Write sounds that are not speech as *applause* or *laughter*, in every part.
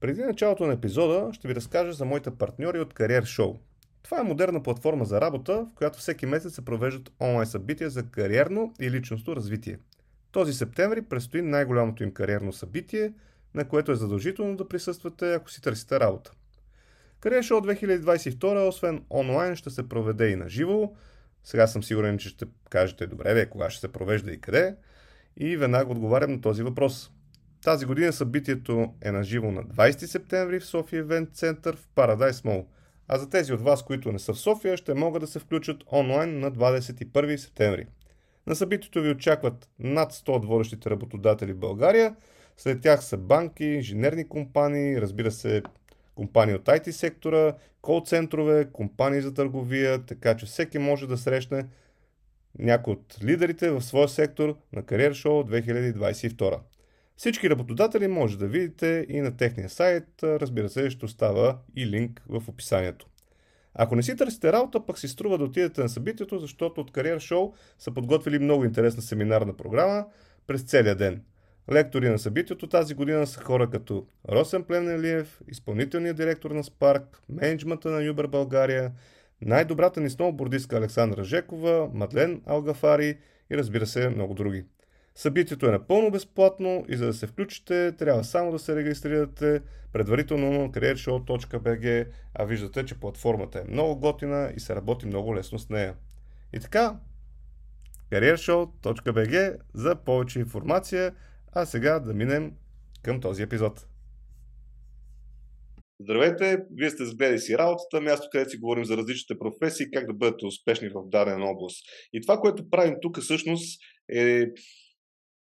Преди началото на епизода ще ви разкажа за моите партньори от Career Show. Това е модерна платформа за работа, в която всеки месец се провеждат онлайн събития за кариерно и личностно развитие. Този септември предстои най-голямото им кариерно събитие, на което е задължително да присъствате, ако си търсите работа. Career Show 2022, освен онлайн, ще се проведе и на живо. Сега съм сигурен, че ще кажете, добре, бе, кога ще се провежда и къде. И веднага отговарям на този въпрос – тази година събитието е на живо на 20 септември в София Event Center в Paradise Mall. А за тези от вас, които не са в София, ще могат да се включат онлайн на 21 септември. На събитието ви очакват над 100 от водещите работодатели в България. След тях са банки, инженерни компании, разбира се, компании от IT сектора, кол-центрове, компании за търговия, така че всеки може да срещне някой от лидерите в своя сектор на Кариер Шоу 2022. Всички работодатели може да видите и на техния сайт, разбира се, ще остава и линк в описанието. Ако не си търсите работа, пък си струва да отидете на събитието, защото от Кариер Шоу са подготвили много интересна семинарна програма през целия ден. Лектори на събитието тази година са хора като Росен Пленелиев, изпълнителният директор на Спарк, менеджмента на Юбер България, най-добрата ни сноубордистка Александра Жекова, Мадлен Алгафари и разбира се много други. Събитието е напълно безплатно и за да се включите, трябва само да се регистрирате предварително на careershow.bg, а виждате, че платформата е много готина и се работи много лесно с нея. И така, careershow.bg за повече информация, а сега да минем към този епизод. Здравейте, вие сте сгледали си работата, място, където си говорим за различните професии, как да бъдете успешни в дадена област. И това, което правим тук всъщност е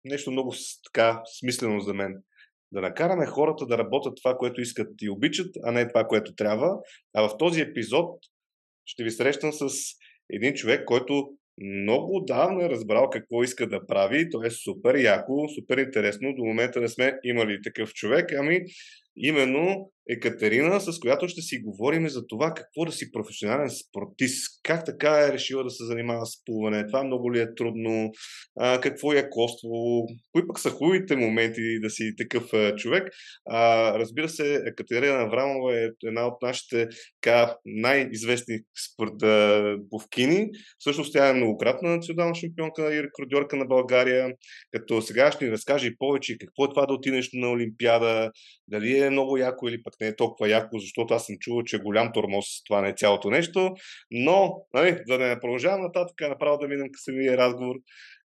нещо много така смислено за мен. Да накараме хората да работят това, което искат и обичат, а не това, което трябва. А в този епизод ще ви срещам с един човек, който много давно е разбрал какво иска да прави. То е супер яко, супер интересно. До момента не сме имали такъв човек. Ами, именно Екатерина, с която ще си говорим за това какво да си професионален спортист. Как така е решила да се занимава с плуване? Това много ли е трудно? А, какво е коствало? Кои пък са хубавите моменти да си такъв а, човек? А, разбира се, Екатерина Аврамова е една от нашите така, най-известни спортовкини. Всъщност тя е многократна национална шампионка и рекордьорка на България. Като сега ще ни разкаже повече какво е това да отидеш на Олимпиада, дали е много яко или пък не е толкова яко, защото аз съм чувал, че е голям тормоз, това не е цялото нещо. Но, нали, да не продължавам нататък, направо да минем към самия разговор.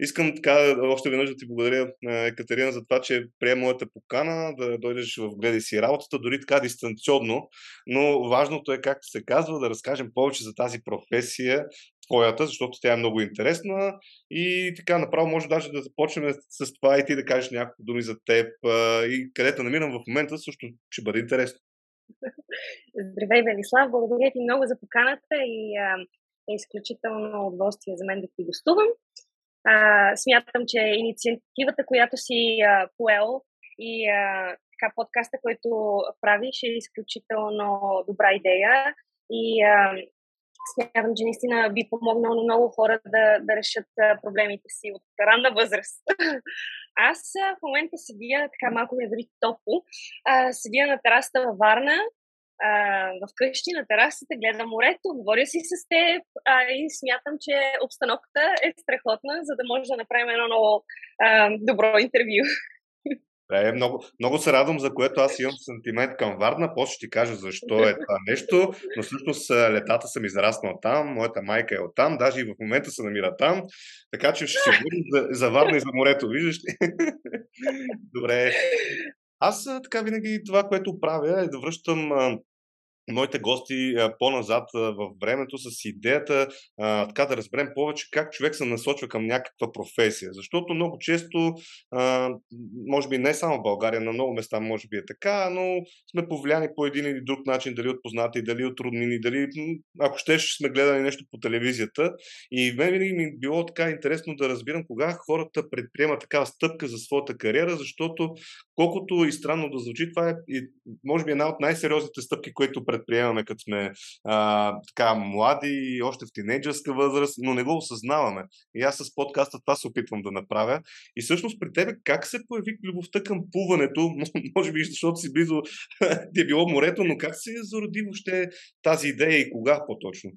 Искам така още веднъж да ти благодаря, Екатерина, за това, че приема моята покана да дойдеш в гледай си работата, дори така дистанционно. Но важното е, както се казва, да разкажем повече за тази професия, твоята, защото тя е много интересна. И така, направо може даже да започнем с това и ти да кажеш няколко думи за теб и където намирам в момента също ще бъде интересно. Здравей, Велислав! Благодаря ти много за поканата и е изключително удоволствие за мен да ти гостувам. А, смятам, че инициативата, която си а, поел и а, така подкаста, който правиш е изключително добра идея и а, смятам, че наистина би помогнал на много хора да, да решат проблемите си от ранна възраст. *laughs* Аз в момента седя, така малко ми е дори топло, седя на терасата във Варна, в къщи на терасата, гледам морето, говоря си с теб и смятам, че обстановката е страхотна, за да може да направим едно много добро интервю. *laughs* Е, много, много се радвам, за което аз имам сантимент към Варна. После ще ти кажа защо е това нещо. Но всъщност летата съм израснал там, моята майка е от там, даже и в момента се намира там. Така че ще си говорим за, за Варна и за морето, виждаш ли? *laughs* Добре. Аз така винаги това, което правя е да връщам моите гости по-назад в времето с идеята а, така да разберем повече как човек се насочва към някаква професия. Защото много често, а, може би не само в България, на много места може би е така, но сме повлияни по един или друг начин, дали от познати, дали от роднини, дали ако ще сме гледали нещо по телевизията. И мен винаги ми е било така интересно да разбирам кога хората предприемат такава стъпка за своята кариера, защото колкото и странно да звучи, това е може би една от най-сериозните стъпки, които предприемаме, като сме а, така млади, още в тинейджърска възраст, но не го осъзнаваме. И аз с подкаста това се опитвам да направя. И всъщност при тебе как се появи любовта към плуването? *laughs* Може би, защото си близо *laughs* ти е било морето, но как се зароди въобще тази идея и кога по-точно?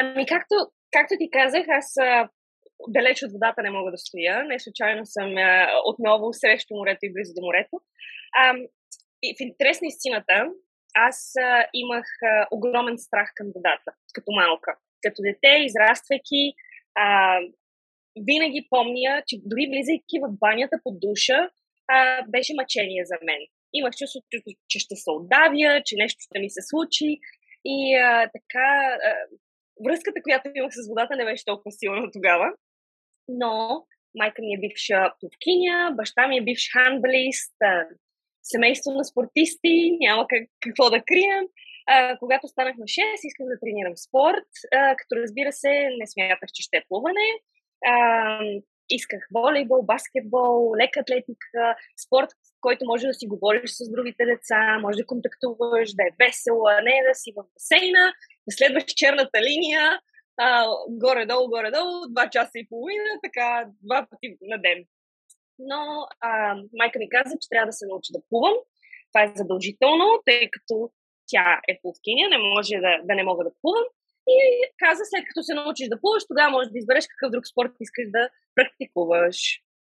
Ами, както, както ти казах, аз далеч от водата не мога да стоя. Не случайно съм а, отново срещу морето и близо до морето. А, и в интерес на истината, аз а, имах а, огромен страх към водата, като малка. Като дете, израствайки, а, винаги помня, че дори влизайки в банята под душа, а, беше мъчение за мен. Имах чувството, че ще се отдавя, че нещо ще ми се случи. И а, така, а, връзката, която имах с водата, не беше толкова силна тогава но майка ми е бивша пловкиня, баща ми е бивш ханбалист, семейство на спортисти, няма как, какво да крием. А, когато станах на 6, исках да тренирам спорт, а, като разбира се, не смятах, че ще е плуване. А, исках волейбол, баскетбол, лека атлетика, спорт, който може да си говориш с другите деца, може да контактуваш, да е весело, а не да си в басейна, да следваш черната линия, а, горе-долу, горе-долу, два часа и половина, така два пъти на ден. Но а, майка ми каза, че трябва да се научи да плувам. Това е задължително, тъй като тя е пловкиня, не може да, да не мога да плувам. И каза, след като се научиш да плуваш, тогава можеш да избереш какъв друг спорт искаш да практикуваш.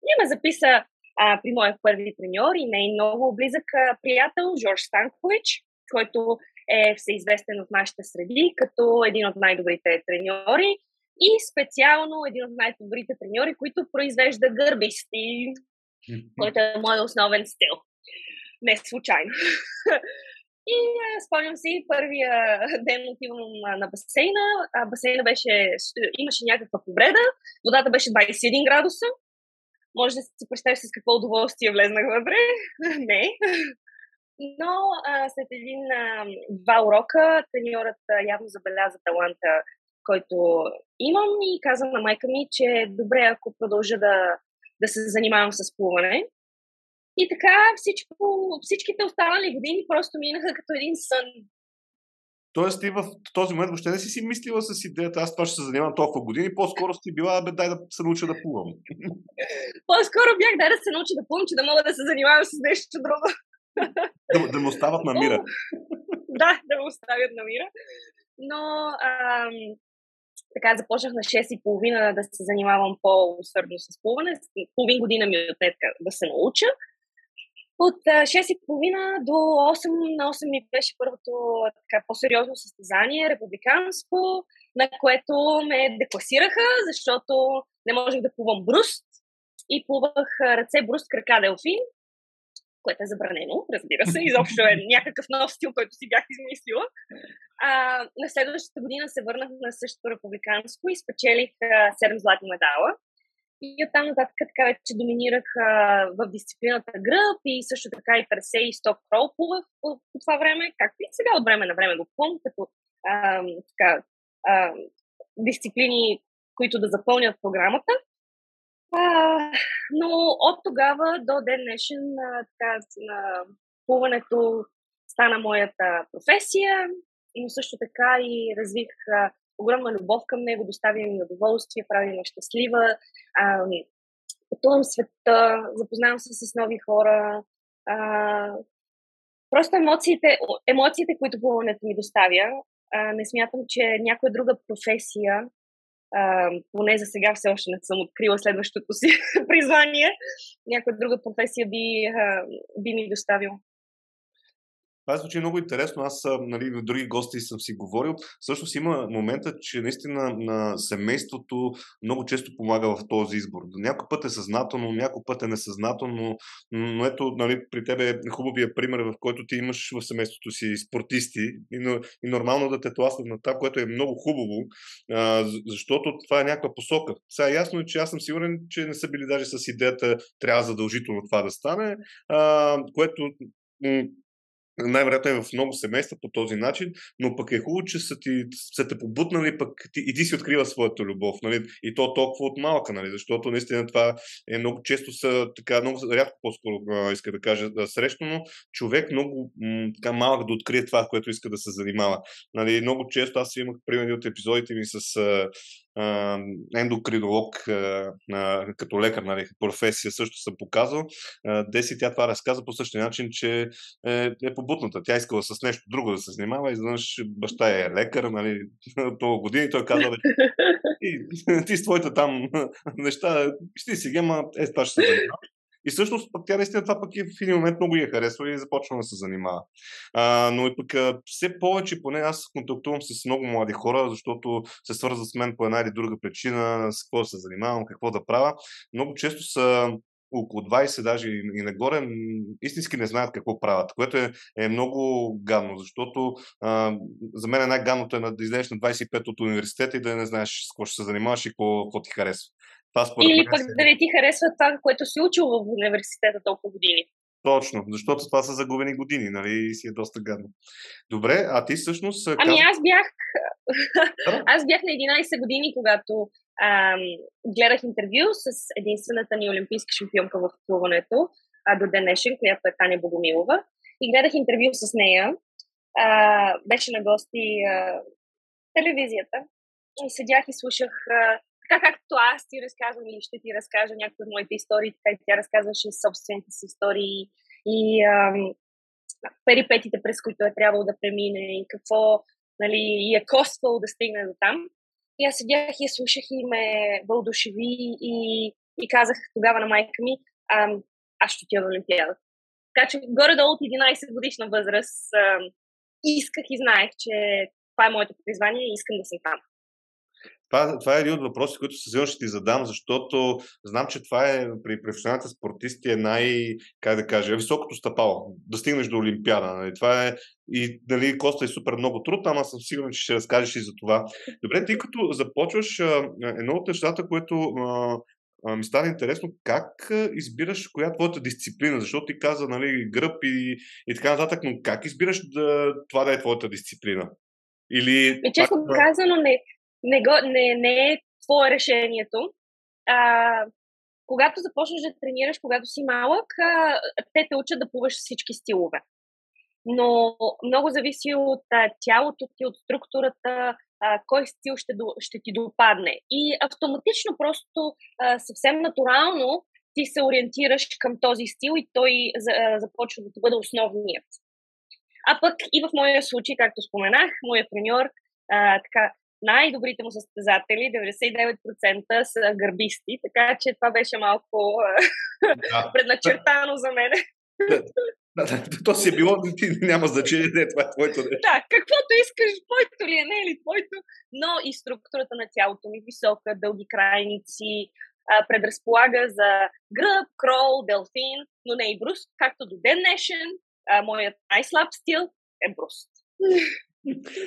И ме записа а, при моя първи треньор и ней много близък а, приятел, Жорж Станкович, който е всеизвестен от нашите среди като един от най-добрите треньори и специално един от най-добрите треньори, които произвежда гърбисти, който е моят основен стил. Не случайно. *laughs* И спомням си, първия ден отивам на басейна. А басейна беше, имаше някаква повреда. Водата беше 21 градуса. Може да си представиш с какво удоволствие влезнах вътре. *laughs* Не. Но а, след един-два урока треньорът явно забеляза таланта, който имам и каза на майка ми, че е добре, ако продължа да, да се занимавам с плуване. И така всичко, всичките останали години просто минаха като един сън. Тоест ти в този момент въобще не си си мислила с идеята, аз това ще се занимавам толкова години, по-скоро си била, бе, дай да се науча да плувам. *laughs* по-скоро бях, дай да се науча да плувам, че да мога да се занимавам с нещо друго да, да му остават на мира. *laughs* да, да му оставят на мира. Но ам, така започнах на 6 и половина да се занимавам по-усърдно с плуване. Половин година ми е отнет да се науча. От 6 и половина до 8 на 8 ми беше първото така, по-сериозно състезание, републиканско, на което ме декласираха, защото не можех да плувам бруст и плувах ръце, бруст, крака, делфин което е забранено, разбира се, *laughs* изобщо е някакъв нов стил, който си бях измислила. А, на следващата година се върнах на същото републиканско и спечелих а, 7 златни медала. И оттам нататък така вече доминирах а, в дисциплината гръб и също така и 50 и 100 крол плувах по, по това време, както и сега от време на време го плувам, като а, така, а, дисциплини, които да запълнят програмата. А, но от тогава до ден днешен така, на плуването стана моята професия, но също така и развих а, огромна любов към него, доставя ми удоволствие, прави ме щастлива. А, пътувам света, запознавам се с нови хора. А, просто емоциите, емоциите, които плуването ми доставя, а, не смятам, че някоя друга професия поне за сега все още не съм открила следващото си *laughs* призвание, някоя друга професия би, а, би ми доставил. Това звучи много интересно. Аз нали, в други гости съм си говорил. Също си има момента, че наистина на семейството много често помага в този избор. Някой път е съзнателно, някой път е несъзнателно, но ето нали, при тебе е хубавия пример, в който ти имаш в семейството си спортисти и, и нормално да те тласнат на това, което е много хубаво, защото това е някаква посока. Сега ясно е, че аз съм сигурен, че не са били даже с идеята трябва задължително това да стане, което най-вероятно е в много семейства по този начин, но пък е хубаво, че са, ти, са те побутнали, пък ти, и ти си открива своята любов, нали? и то толкова от малка, нали? защото наистина това е много често са, така, много рядко по-скоро иска да кажа срещано, човек много м- така малък да открие това, което иска да се занимава. Нали? Много често аз имах примери от епизодите ми с ендокринолог като лекар, нали, професия също съм показал. Деси тя това разказа по същия начин, че е, е побутната. Тя искала с нещо друго да се занимава и изведнъж баща е лекар, нали, *laughs* много години. Той каза, *laughs* ти, *laughs* ти с твоите там неща, ще си ги, ама е, това ще се занимава. И всъщност пък тя наистина това пък и в един момент много я харесва и започва да се занимава. А, но и пък все повече, поне аз контактувам с много млади хора, защото се свързват с мен по една или друга причина, с какво се занимавам, какво да правя. Много често са около 20 даже и нагоре, истински не знаят какво правят, което е, е много гадно, защото а, за мен е най-гадното е да излезеш на 25 от университета и да не знаеш с какво ще се занимаваш и какво, какво ти харесва. Това Или пък да не ти харесва това, което си учил в университета толкова години. Точно, защото това са загубени години, нали, и си е доста гадно. Добре, а ти всъщност... Ами аз бях... *laughs* аз бях на 11 години, когато ам, гледах интервю с единствената ни олимпийска шампионка в плуването а, до днешен, която е Таня Богомилова. И гледах интервю с нея. А, беше на гости а, телевизията. И седях и слушах а, така както аз ти разказвам или ще ти разкажа някои от моите истории, така и тя разказваше собствените си истории и ам, перипетите, през които е трябвало да премине и какво нали, и е коствало да стигне до там. И аз седях и я слушах и ме вълдушеви и, и казах тогава на майка ми, ам, аз ще отида на Олимпиада. Така че горе-долу от 11 годишна възраст ам, исках и знаех, че това е моето призвание и искам да съм там. Това, това е един от въпросите, които със сигурност ще ти задам, защото знам, че това е при професионалните спортисти е най, как да кажа, високото стъпало, да стигнеш до Олимпиада. Нали? Това е и нали, коста е супер много труд, ама съм сигурен, че ще разкажеш и за това. Добре, ти като започваш, едно от нещата, което ми стана интересно как избираш коя е твоята дисциплина, защото ти каза нали, гръб и, и така нататък, но как избираш да, това да е твоята дисциплина? Или... И честно пак... казано, не, не, го, не, не е твое решението. А, когато започнеш да тренираш, когато си малък, а, те те учат да плуваш всички стилове. Но много зависи от а, тялото ти, от структурата, а, кой стил ще, ще ти допадне. И автоматично, просто а, съвсем натурално ти се ориентираш към този стил и той а, започва да бъде основният. А пък и в моя случай, както споменах, моят треньор а, така, най-добрите му състезатели, 99% са гърбисти, така че това беше малко да. *laughs* предначертано за мен. Да, да, да, то си е било, ти няма значение, не, това е твоето нещо. Да, каквото искаш, твоето ли е, не е ли твоето, но и структурата на тялото ми висока, дълги крайници, предразполага за гръб, крол, делфин, но не и бруст, както до ден днешен, моят най-слаб стил е бруст.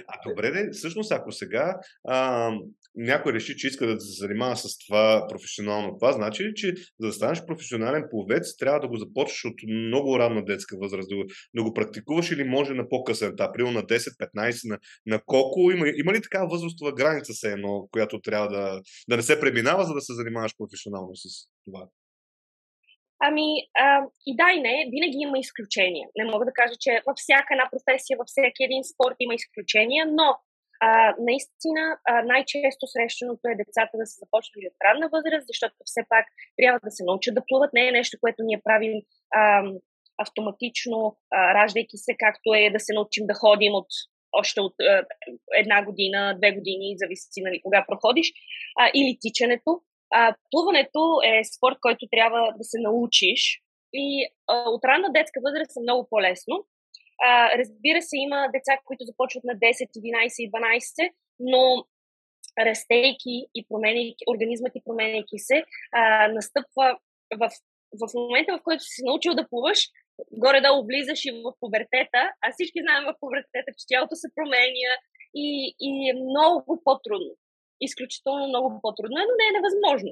А добре, де, всъщност, ако сега а, някой реши, че иска да се занимава с това професионално, това значи ли, че за да станеш професионален пловец, трябва да го започнеш от много ранна детска възраст, да го, практикуваш или може на по-късен етап, примерно на 10-15, на, на колко? Има, има ли такава възрастова граница се едно, която трябва да, да не се преминава, за да се занимаваш професионално с това? Ами, а, и да и не, винаги има изключения. Не мога да кажа, че във всяка една професия, във всеки един спорт има изключения, но а, наистина а, най-често срещаното е децата да се започнат от ранна възраст, защото все пак трябва да се научат да плуват. Не е нещо, което ние правим а, автоматично, а, раждайки се, както е да се научим да ходим от още от а, една година, две години, зависи нали, кога проходиш, а, или тичането. А, плуването е спорт, който трябва да се научиш и а, от ранна детска възраст е много по-лесно. А, разбира се, има деца, които започват на 10, 11 и 12, но растейки и променяйки, организмът и променяйки се, а, настъпва в, в момента, в който си научил да плуваш, горе-долу влизаш и в пубертета, а всички знаем в пубертета, че тялото се променя и, и е много по-трудно изключително много по-трудно е, но не е невъзможно.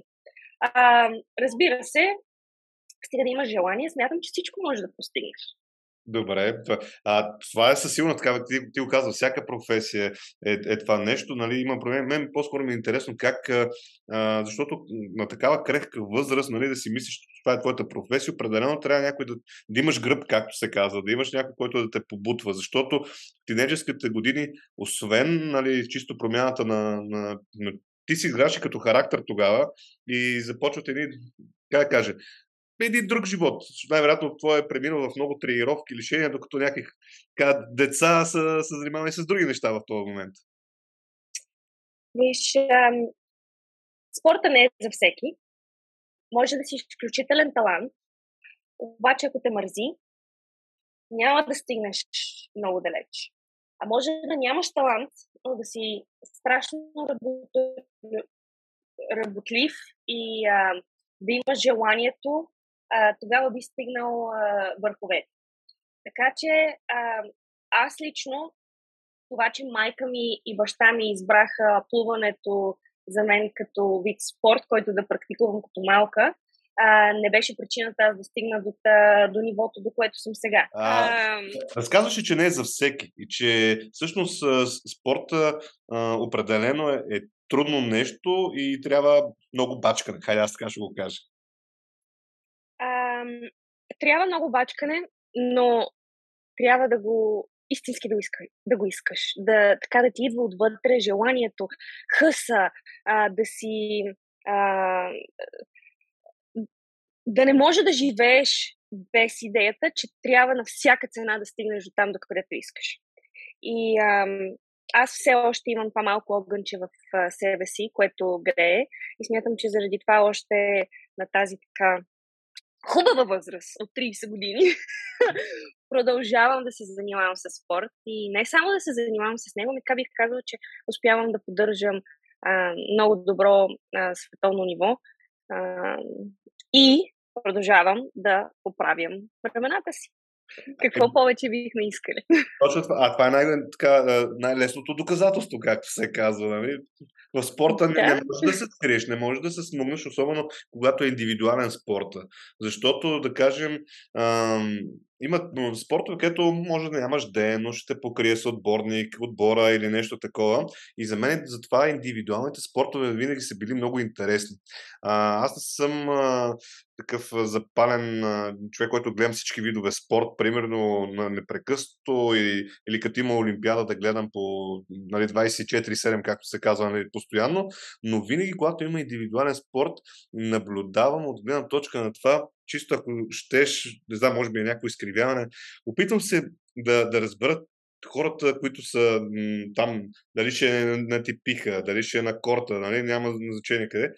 А, разбира се, стига да имаш желание, смятам, че всичко може да постигнеш. Добре. А, това е със сигурност така, ти, ти го казва, всяка професия е, е това нещо. Нали, има проблем. Мен по-скоро ми е интересно как, а, защото на такава крехка възраст, нали, да си мислиш, че това е твоята професия, определено трябва някой да, да имаш гръб, както се казва, да имаш някой, който да те побутва, защото в тинейджерските години, освен нали, чисто промяната на, на, на ти си изграждаш като характер тогава и започват едни, как да кажа, един друг живот. Най-вероятно твой е преминал в много тренировки, лишения, докато някакви деца са, са занимавани с други неща в този момент. Виж, спорта не е за всеки. Може да си изключителен талант, обаче ако те мързи, няма да стигнеш много далеч. А може да нямаш талант, но да си страшно работлив и а, да имаш желанието а, тогава би стигнал а, върховете. Така че а, аз лично, това, че майка ми и баща ми избраха плуването за мен като вид спорт, който да практикувам като малка, а, не беше причината аз да стигна до, до нивото, до което съм сега. А, а... Разказваше, че не е за всеки и че всъщност спорта а, определено е, е трудно нещо и трябва много бачка. Хайде аз така ще го кажа трябва много бачкане, но трябва да го истински да го, иска, да го искаш. Да, така да ти идва отвътре желанието, хъса, а, да си. А, да не може да живееш без идеята, че трябва на всяка цена да стигнеш до там, до където искаш. И а, аз все още имам това малко огънче в а, себе си, което грее. И смятам, че заради това още на тази така хубава възраст от 30 години *laughs* продължавам да се занимавам с спорт и не само да се занимавам с него, ми така бих казала, че успявам да поддържам а, много добро а, световно ниво а, и продължавам да поправям времената си. Какво повече бихме искали? Точно това. А това е най- най-лесното доказателство, както се казва. Нали? В спорта не, не можеш да се скриеш, не можеш да се смогнеш, особено когато е индивидуален спорта. Защото, да кажем, ам, има спортове, където може да нямаш ден, но ще те покрие с отборник, отбора или нещо такова. И за мен затова индивидуалните спортове винаги са били много интересни. А, аз не съм а, такъв запален а, човек, който гледам всички видове спорт, примерно на непрекъснато или, или като има Олимпиада да гледам по нали, 24-7, както се казва нали, постоянно, но винаги, когато има индивидуален спорт, наблюдавам от гледна точка на това, чисто ако щеш, не знам, може би е някакво изкривяване, опитвам се да, да разберат хората, които са м- там, дали ще е на типиха, дали ще е на корта, нали, няма значение къде,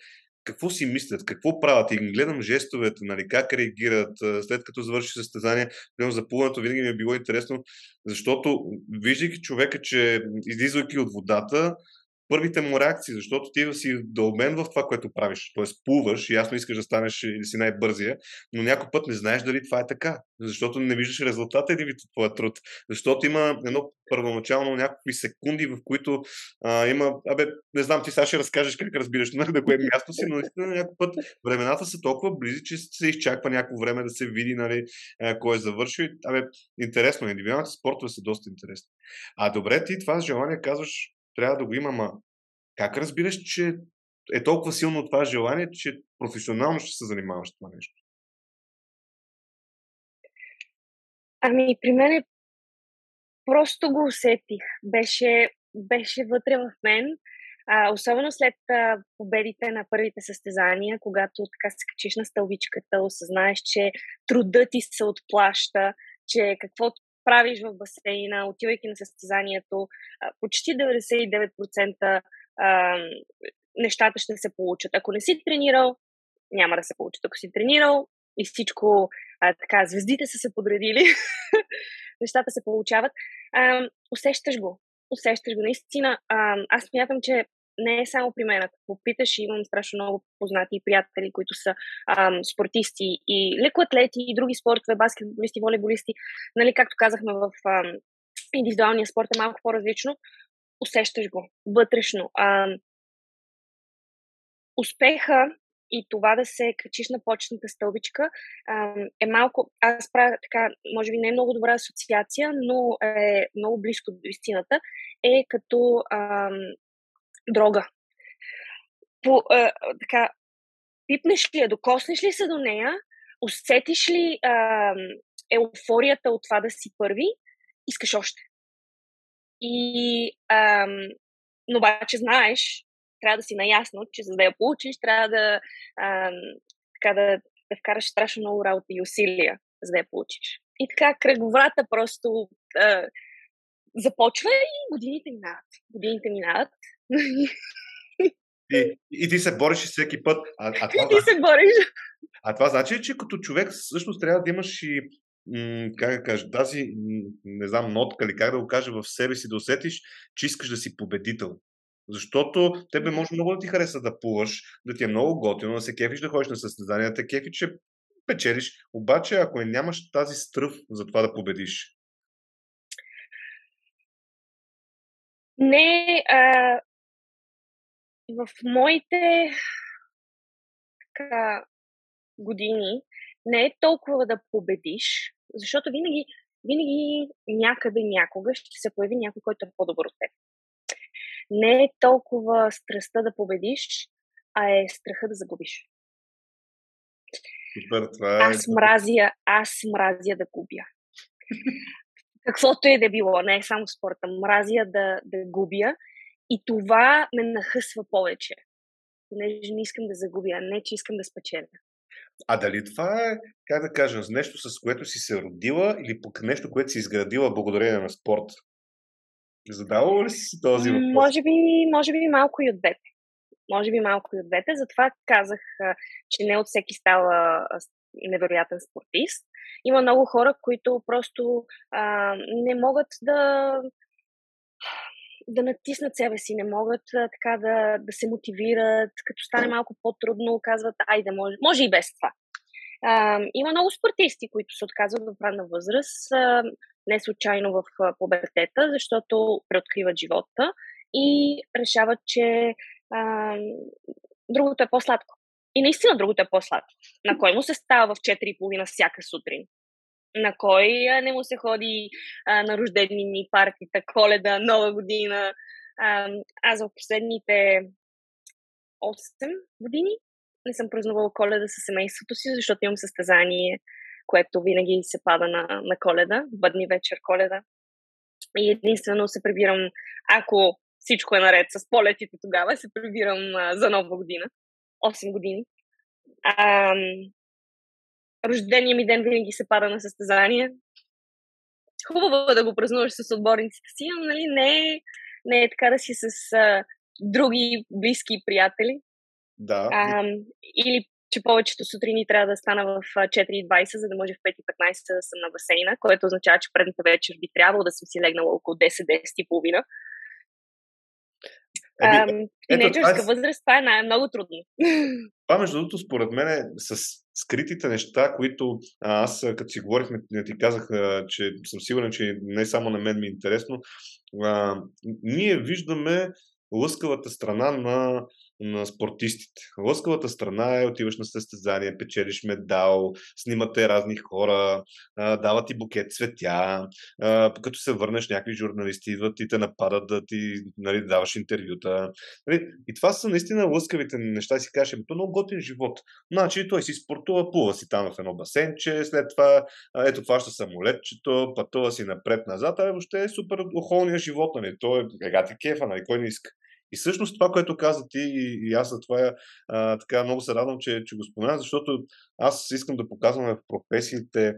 какво си мислят, какво правят и гледам жестовете, нали, как реагират след като завърши състезание. Гледам за плуването винаги ми е било интересно, защото виждайки човека, че излизайки от водата, първите му реакции, защото ти си дълмен в това, което правиш. Тоест, плуваш ясно искаш да станеш или си най-бързия, но някой път не знаеш дали това е така, защото не виждаш резултата или от твоя труд. Защото има едно първоначално някакви секунди, в които а, има, абе, не знам, ти сега ще разкажеш как разбираш на кое място си, но наистина някой път времената са толкова близи, че се изчаква някакво време да се види, нали, кой е завършил. Абе, интересно, индивидуалните спортове са доста интересни. А добре, ти това желание казваш, трябва да го има, ма как разбираш, че е толкова силно това желание, че професионално ще се занимаваш това нещо? Ами, при мен е просто го усетих. Беше, беше вътре в мен. А, особено след а, победите на първите състезания, когато така се качиш на стълбичката, осъзнаеш, че трудът ти се отплаща, че каквото правиш в басейна, отивайки на състезанието, почти 99% нещата ще се получат. Ако не си тренирал, няма да се получат. Ако си тренирал и всичко, така, звездите са се подредили, *laughs* нещата се получават, усещаш го. Усещаш го. Наистина, аз смятам, че не е само при мен. Ако попиташ, имам страшно много познати приятели, които са ам, спортисти и лекоатлети и други спортове, баскетболисти, волейболисти. Нали, както казахме в ам, индивидуалния спорт е малко по-различно. Усещаш го вътрешно. Ам, успеха и това да се качиш на почетната стълбичка е малко, аз правя така, може би не е много добра асоциация, но е много близко до истината, е като дрога. По, а, така, пипнеш ли я, докоснеш ли се до нея, усетиш ли а, еуфорията от това да си първи, искаш още. И, а, но обаче знаеш, трябва да си наясно, че за да я получиш, трябва да, а, така да, да вкараш страшно много работа и усилия, за да я получиш. И така кръговрата просто а, започва и годините минават. Годините минават. И, и ти се бориш всеки път. А, а това, и ти се бориш. А това значи, че като човек всъщност трябва да имаш и как да кажа, тази, не знам, нотка или как да го кажа в себе си, да усетиш, че искаш да си победител. Защото тебе може много да ти хареса да плуваш, да ти е много готино, да се кефиш да ходиш на състезания, да те кефи, че печелиш. Обаче, ако нямаш тази стръв за това да победиш. Не, а, в моите така, години не е толкова да победиш, защото винаги, винаги някъде някога ще се появи някой, който е по-добър от теб. Не е толкова страстта да победиш, а е страха да загубиш. Супер, това е... Аз мразя, аз мразя да губя. *laughs* Каквото е да било, не е само спорта. Мразя да, да губя и това ме нахъсва повече. Понеже не искам да загубя, не че искам да спечеля. А дали това е, как да кажем, нещо с което си се родила или пък нещо, което си изградила благодарение на спорт? Задавала ли си този въпрос? Може би, може би малко и от двете. Може би малко и от двете. Затова казах, че не от всеки става невероятен спортист. Има много хора, които просто а, не могат да да натиснат себе си, не могат така да, да се мотивират, като стане малко по-трудно, казват, айде, може, може и без това. А, има много спортисти, които се отказват в ранна възраст, а, не случайно в пубертета, защото преоткриват живота и решават, че а, другото е по-сладко. И наистина другото е по-сладко. На кой му се става в 4.30 всяка сутрин? На кой не му се ходи а, на рождени партита, коледа, нова година. А, аз в последните 8 години не съм празнувала коледа с семейството си, защото имам състезание, което винаги се пада на, на коледа, бъдни вечер коледа. И единствено се прибирам, ако всичко е наред с полетите тогава, се прибирам а, за нова година. 8 години. А, рождения ми ден винаги се пада на състезание. Хубаво е да го празнуваш с отборниците си, но нали, не, е, не е така да си с а, други близки приятели. Да. А, или че повечето сутрини трябва да стана в 4.20, за да може в 5.15 да съм на басейна, което означава, че предната вечер би трябвало да съм си легнала около 10-10 и. Еми, тинейджърска е... възраст, това е най- много трудно. *laughs* Това, между другото, според мен е с скритите неща, които аз, като си говорихме, не ти казах, че съм сигурен, че не само на мен ми е интересно, а, ние виждаме лъскавата страна на на спортистите. Лъскавата страна е отиваш на състезание, печелиш медал, снимате разни хора, дават ти букет цветя, като се върнеш някакви журналисти идват и те нападат да ти нали, даваш интервюта. Нали? И това са наистина лъскавите неща. Си кажеш, то е много готин живот. Значи той си спортува, плува си там в едно басенче, след това ето фаща самолетчето, пътува си напред-назад, а въобще е супер охолния живот. Нали? Той е гати кефа, нали? кой не иска. И всъщност това, което каза ти и, и аз за това а, така много се радвам, че, че го спомена, защото аз искам да показвам в професиите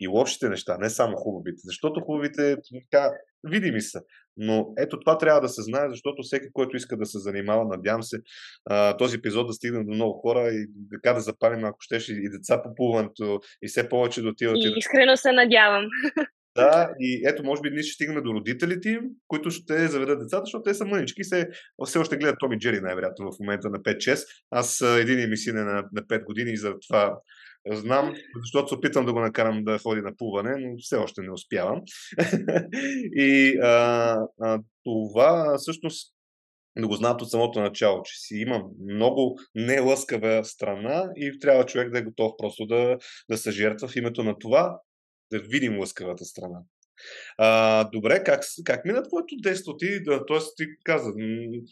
и лошите неща, не само хубавите. Защото хубавите така видими са. Но ето това трябва да се знае, защото всеки, който иска да се занимава, надявам се, а, този епизод да стигне до много хора и така да запалим, ако щеш, и деца по плуването, и все повече да отиват. И искрено се надявам. *laughs* Да, и ето, може би ние ще стигнем до родителите им, които ще заведат децата, защото те са мънички. Се, все още гледат Томи Джери, най-вероятно, в момента на 5-6. Аз един ми син е на, на 5 години и за това знам, защото се опитвам да го накарам да ходи на плуване, но все още не успявам. *laughs* и а, а, това всъщност да го знаят от самото начало, че си има много нелъскава страна и трябва човек да е готов просто да, да се жертва в името на това, да видим лъскавата страна. А, добре, как, как мина твоето детство? Ти, да, т.е. ти каза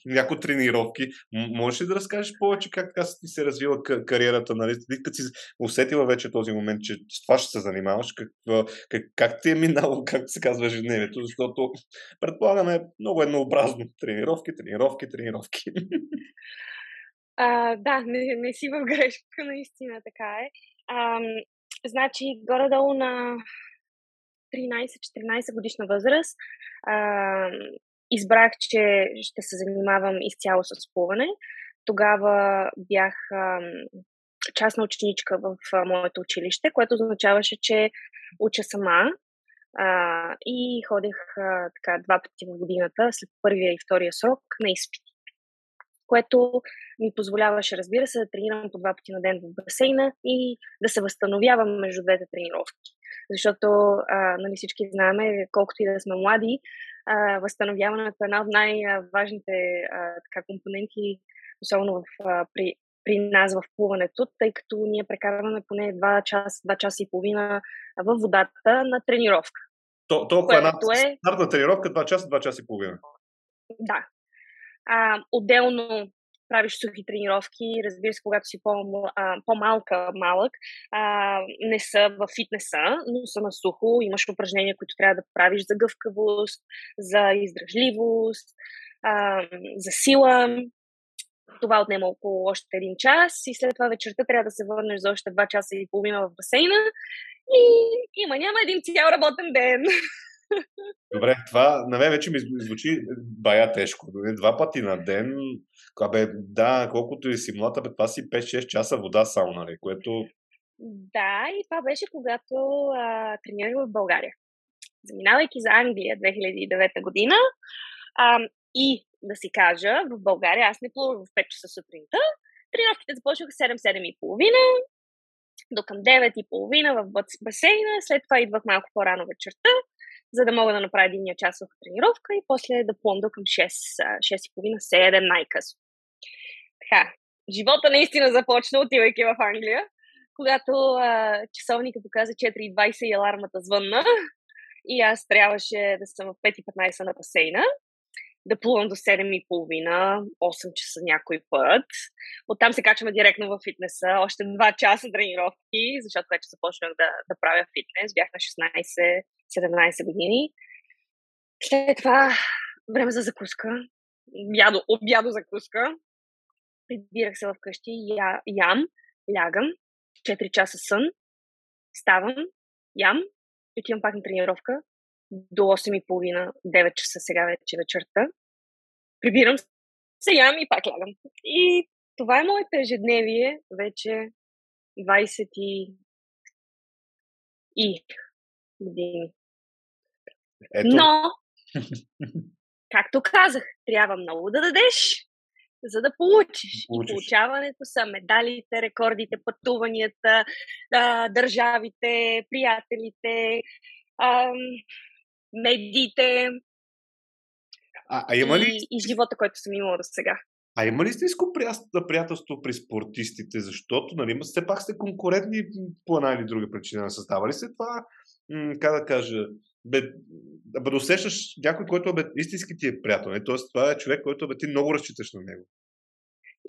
някои тренировки. Можеш ли да разкажеш повече как така ти се развила кариерата? Нали? Ти като си усетила вече този момент, че с това ще се занимаваш, как, как, как ти е минало, *laughs* как се казва ежедневието? Защото предполагаме много еднообразно. Тренировки, тренировки, тренировки. *laughs* А, да, не, не си в грешка, наистина така е. А, значи, горе-долу на 13-14 годишна възраст а, избрах, че ще се занимавам изцяло с плуване. Тогава бях а, частна ученичка в а, моето училище, което означаваше, че уча сама а, и ходех а, така два пъти в годината, след първия и втория срок, на изпити. Което ми позволяваше, разбира се, да тренирам по два пъти на ден в басейна и да се възстановявам между двете тренировки защото а, нали, всички знаем, колкото и да сме млади, а, възстановяването е една от най-важните а, така, компоненти, особено в, а, при, при нас в плуването, тъй като ние прекарваме поне 2 часа, 2 часа и половина в водата на тренировка. То, толкова една е... стартна тренировка 2 часа, 2 часа и половина. Да. А, отделно правиш сухи тренировки, разбира се, когато си по, по-малка, малък, а, не са в фитнеса, но са на сухо, имаш упражнения, които трябва да правиш за гъвкавост, за издръжливост, а, за сила. Това отнема около още един час и след това вечерта трябва да се върнеш за още два часа и половина в басейна и има, няма един цял работен ден. Добре, това на мен вече ми звучи бая тежко. Два пъти на ден, бе, да, колкото и си млада, бе, това си 5-6 часа вода само, нали, което... Да, и това беше когато тренирах в България. Заминавайки за Англия 2009 година а, и да си кажа, в България аз не плувах в 5 часа сутринта, тренировките започнаха 7-7.30, до към 9.30 в басейна, след това идвах малко по-рано вечерта, за да мога да направя единия часов тренировка и после да пломда към 6, 6.30, 7 най-късно. Така, живота наистина започна, отивайки в Англия, когато а, часовника показа 4.20 и алармата звънна и аз трябваше да съм в 5.15 на басейна, да плувам до 7.30, 8 часа някой път. Оттам се качваме директно в фитнеса, още 2 часа тренировки, защото вече започнах да, да правя фитнес, бях на 16 17 години. След това време за закуска, обядо, обядо закуска. Прибирах се вкъщи, я, ям, лягам, 4 часа сън, ставам, ям, отивам пак на тренировка до 8.30, 9 часа сега вече вечерта. Прибирам се, ям и пак лягам. И това е моето ежедневие вече 20 и, и години. Ето. Но, *laughs* както казах, трябва много да дадеш, за да получиш. получиш. И получаването са медалите, рекордите, пътуванията, държавите, приятелите, медиите. А, а има ли... И, и живота, който съм имала до сега. А има ли истинско приятелство при спортистите? Защото, нали, все пак сте конкурентни по една или друга причина. Създава ли се това, как да кажа, бе, бе, да усещаш някой, който бе, истински ти е приятел. Не? Тоест, това е човек, който бе, ти много разчиташ на него.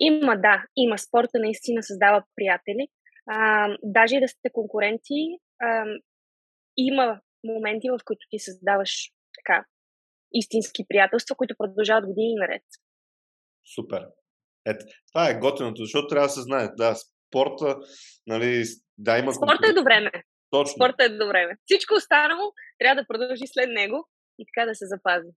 Има, да. Има. Спорта наистина създава приятели. А, даже и да сте конкуренти, а, има моменти, в които ти създаваш така истински приятелства, които продължават години наред. Супер. Ето, това е готиното, защото трябва да се знае. Да, спорта, нали, да има... Спорта е до време. Точно. Спорта е до време. Всичко останало трябва да продължи след него и така да се запази.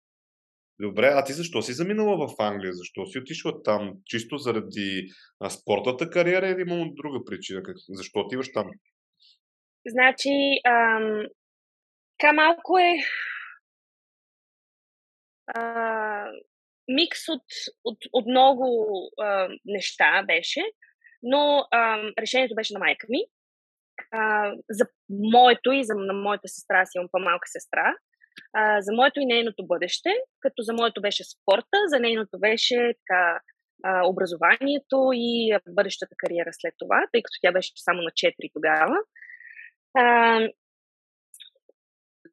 Добре, а ти защо си заминала в Англия? Защо си отишла там? Чисто заради а, спортната кариера или има друга причина? Защо отиваш там? Значи, ам, така малко е а, микс от, от, от много а, неща беше, но а, решението беше на майка ми а, за моето и за на моята сестра, си имам по-малка сестра, а, за моето и нейното бъдеще, като за моето беше спорта, за нейното беше така, а, образованието и бъдещата кариера след това, тъй като тя беше само на 4 тогава. А,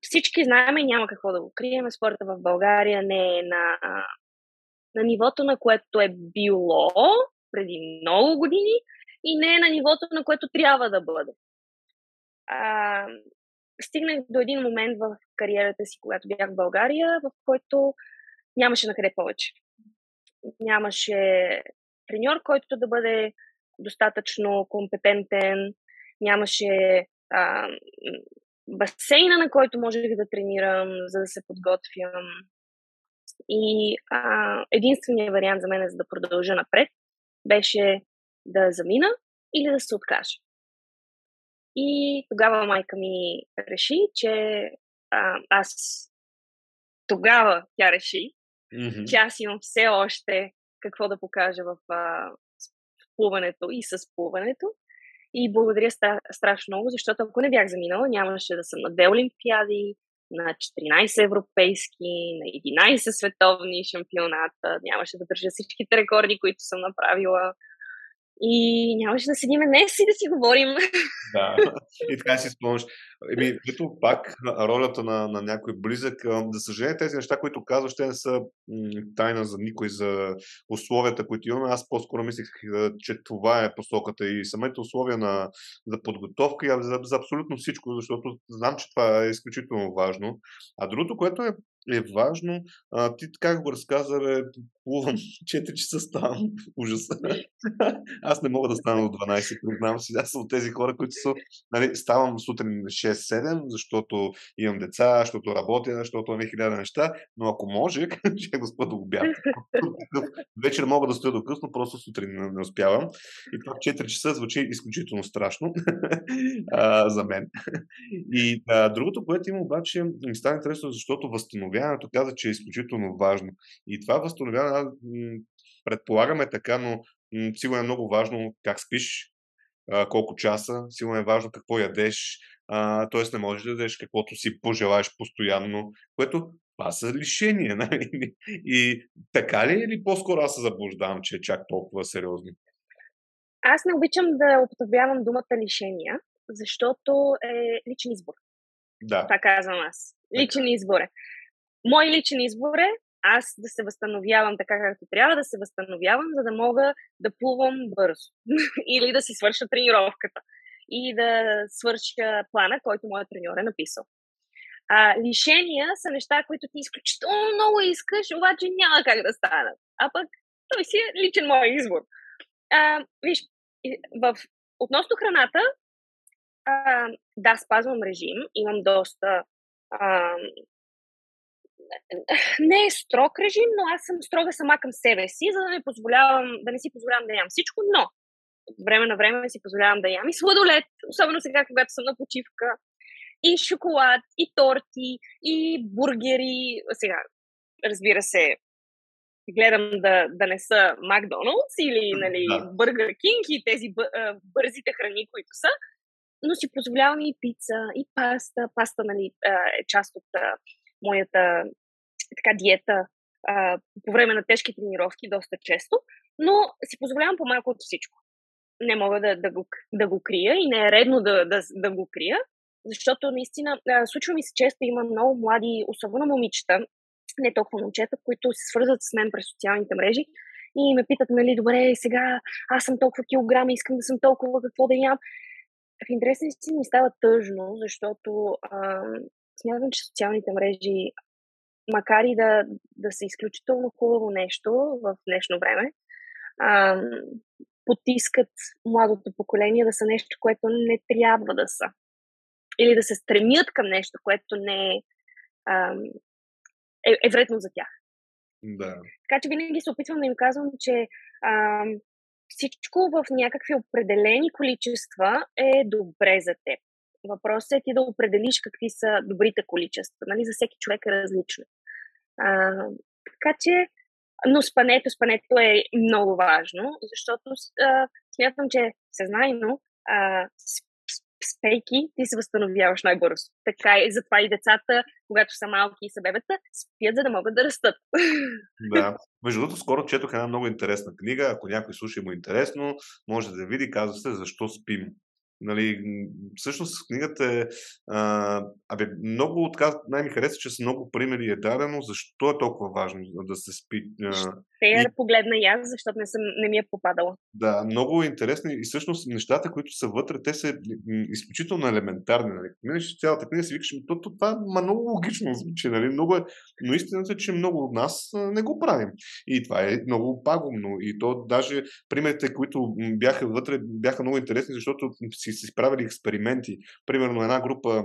всички знаем и няма какво да го крием. Спорта в България не е на, на нивото, на което е било преди много години и не е на нивото, на което трябва да бъде. А, стигнах до един момент в кариерата си, когато бях в България, в който нямаше на къде повече. Нямаше треньор, който да бъде достатъчно компетентен, нямаше басейна, на който можех да тренирам, за да се подготвям. И а, единственият вариант за мен, за да продължа напред, беше да замина или да се откажа. И тогава майка ми реши, че а, аз тогава тя реши, mm-hmm. че аз имам все още какво да покажа в, а, в плуването и с плуването. И благодаря страшно много, защото ако не бях заминала, нямаше да съм на две олимпиади, на 14 европейски, на 11 световни шампионата, нямаше да държа всичките рекорди, които съм направила. И нямаше да седиме днес и да си говорим. Да, и така си спомняш. Еми, ето пак ролята на, на някой близък. За съжаление, тези неща, които казваш, те не са тайна за никой, за условията, които имаме. Аз по-скоро мислех, че това е посоката и самите условия на, за подготовка и за, за абсолютно всичко, защото знам, че това е изключително важно. А другото, което е е важно. А, ти как го разказа, бе, плувам *laughs* 4 часа ставам. Ужас. *laughs* Аз не мога да стана до 12, признавам си. Аз съм от тези хора, които са, нали, ставам сутрин 6-7, защото имам деца, защото работя, защото имам хиляда неща, но ако може, *laughs* ще го до обяд. Вечер мога да стоя до късно, просто сутрин не, успявам. И това 4 часа звучи изключително страшно а, за мен. И а, другото, което има обаче, ми става интересно, защото възстановяването каза, че е изключително важно. И това възстановяване, предполагаме така, но сигурно е много важно как спиш, колко часа, сигурно е важно какво ядеш, т.е. не можеш да ядеш каквото си пожелаеш постоянно, което това са лишения. *laughs* Нали? И така ли е или по-скоро аз се заблуждавам, че е чак толкова сериозно? Аз не обичам да употребявам думата лишения, защото е личен избор. Да. Това казвам аз. Личен избор е. Мой личен избор е аз да се възстановявам така, както трябва да се възстановявам, за да мога да плувам бързо. *laughs* Или да си свърша тренировката. И да свърша плана, който моят треньор е написал. А, лишения са неща, които ти изключително много искаш, обаче няма как да станат. А пък той си е личен мой избор. А, виж, в, относно храната, а, да, спазвам режим, имам доста а, *laughs* не е строг режим, но аз съм строга сама към себе си, за да не, позволявам, да не си позволявам да ям всичко, но от време на време си позволявам да ям и сладолет, особено сега, когато съм на почивка, и шоколад, и торти, и бургери. Сега, разбира се, гледам да, да не са Макдоналдс или нали, Бъргър Кинг и тези бързите храни, които са, но си позволявам и пица, и паста. Паста нали, е част от моята така диета а, по време на тежки тренировки доста често, но си позволявам по-малко от всичко. Не мога да, да, го, да го крия и не е редно да, да, да го крия, защото наистина а, случва ми се често, има много млади, особено момичета, не толкова момчета, които се свързват с мен през социалните мрежи и ме питат, нали, добре, сега аз съм толкова килограми, искам да съм толкова, какво да ям. В интересни си ми става тъжно, защото а, смятам, че социалните мрежи макар и да, да са изключително хубаво нещо в днешно време, а, потискат младото поколение да са нещо, което не трябва да са. Или да се стремят към нещо, което не е, а, е, е вредно за тях. Да. Така че винаги се опитвам да им казвам, че а, всичко в някакви определени количества е добре за теб. Въпросът е ти да определиш какви са добрите количества. Нали? За всеки човек е различно. А, така че, но спането, спането е много важно, защото а, смятам, че съзнайно а, спейки, ти се възстановяваш най-бързо. Така и затова и децата, когато са малки и са бебета, спят, за да могат да растат. Да. *laughs* Между другото, скоро четох една много интересна книга. Ако някой слуша му е интересно, може да види. Казва се Защо спим. Нали, всъщност книгата е... А, абе, много от най-ми хареса, че с много примери е дадено, защо е толкова важно да се спи. А, Ще я и... погледна и аз, защото не, съм, не ми е попадала. Да, много е интересно и всъщност нещата, които са вътре, те са изключително елементарни. Нали. Минеш цялата книга си викаш, то, то, това е много логично звучи, нали? много е, но истината е, че много от нас не го правим. И това е много пагубно. И то даже примерите, които бяха вътре, бяха много интересни, защото си си правили експерименти. Примерно една група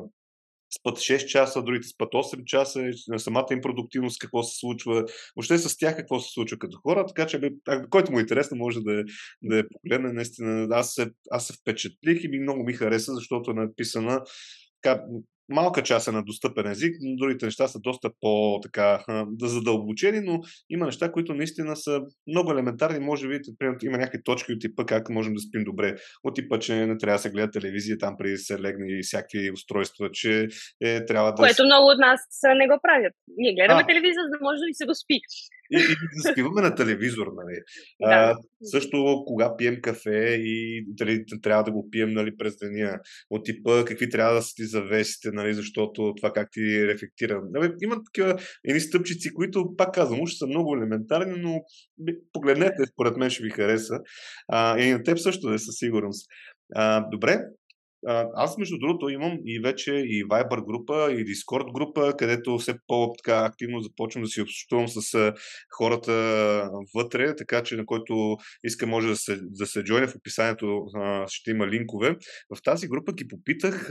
спът 6 часа, другите спът 8 часа, самата им продуктивност какво се случва, въобще с тях какво се случва като хора, така че който му е интересно може да, да я погледне. Наистина, аз се, аз се впечатлих и много ми хареса, защото е написана малка част е на достъпен език, другите неща са доста по-така задълбочени, но има неща, които наистина са много елементарни. Може би, примерно, има някакви точки от типа как можем да спим добре. От типа, че не трябва да се гледа телевизия там преди да се легне и всякакви устройства, че е, трябва да... Което много от нас не го правят. Ние гледаме а. телевизия, за да може да ни се го спи и, и да спиваме на телевизор. Нали. Да. А, също кога пием кафе и дали трябва да го пием нали, през деня. От типа какви трябва да са ти завесите, нали, защото това как ти рефлектира. Нали, има такива едни стъпчици, които, пак казвам, уж са много елементарни, но погледнете, според мен ще ви хареса. А, и на теб също е със сигурност. А, добре, аз, между другото, имам и вече и Viber група, и Discord група, където все по-активно започвам да си общувам с хората вътре, така че на който иска може да се, да се джойне в описанието, ще има линкове. В тази група ги попитах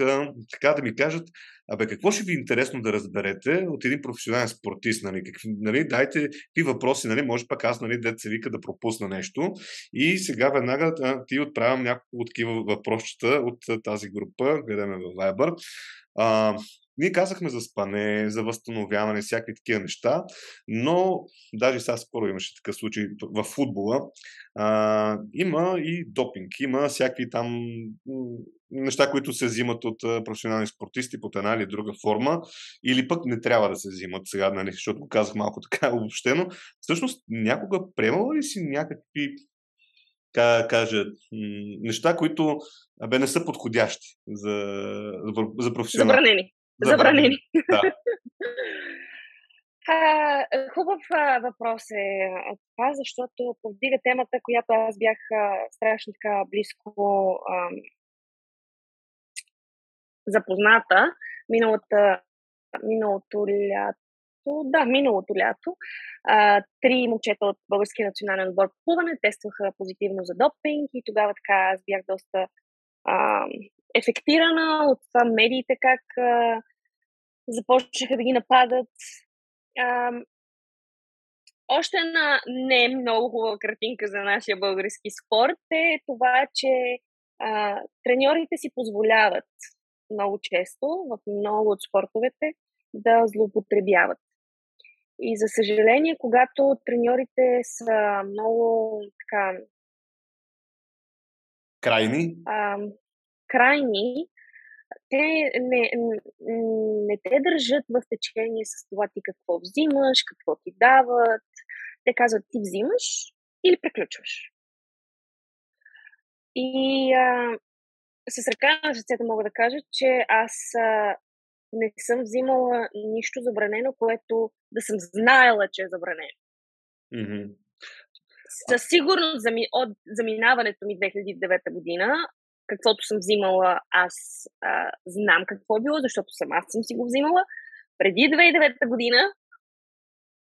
така да ми кажат Абе, какво ще ви е интересно да разберете от един професионален спортист? Нали? Какви, нали? Дайте ти въпроси, нали? може пък аз, нали, се вика да пропусна нещо. И сега веднага ти отправям няколко такива въпросчета от тази група, гледаме в Viber. А, ние казахме за спане, за възстановяване, всякакви такива неща, но даже сега скоро имаше такъв случай в футбола. А, има и допинг, има всякакви там неща, които се взимат от професионални спортисти под една или друга форма, или пък не трябва да се взимат сега, нали, защото го казах малко *laughs* така обобщено. Всъщност, някога приемала ли си някакви как кажа, неща, които бе, не са подходящи за, за професионал. Забранени. Забранени. Да. *laughs* А, хубав а, въпрос е това, защото повдига темата, която аз бях а, страшно така близко а, запозната миналата, миналото лято. Да, миналото лято. А, три момчета от Българския национален отбор по плуване тестваха позитивно за допинг и тогава така аз бях доста а, ефектирана от медиите как а, започнаха да ги нападат. А, още една не много хубава картинка за нашия български спорт е това, че треньорите си позволяват много често в много от спортовете да злоупотребяват. И за съжаление, когато треньорите са много така. Крайни? А, крайни, те не, не, не те държат в течение с това ти какво взимаш, какво ти дават. Те казват ти взимаш или приключваш. И а, с ръка на сърцето мога да кажа, че аз а, не съм взимала нищо забранено, което да съм знаела, че е забранено. Mm-hmm. Със сигурност за ми, от заминаването ми 2009 година, каквото съм взимала, аз а, знам какво е било, защото съм аз съм си го взимала. Преди 2009 година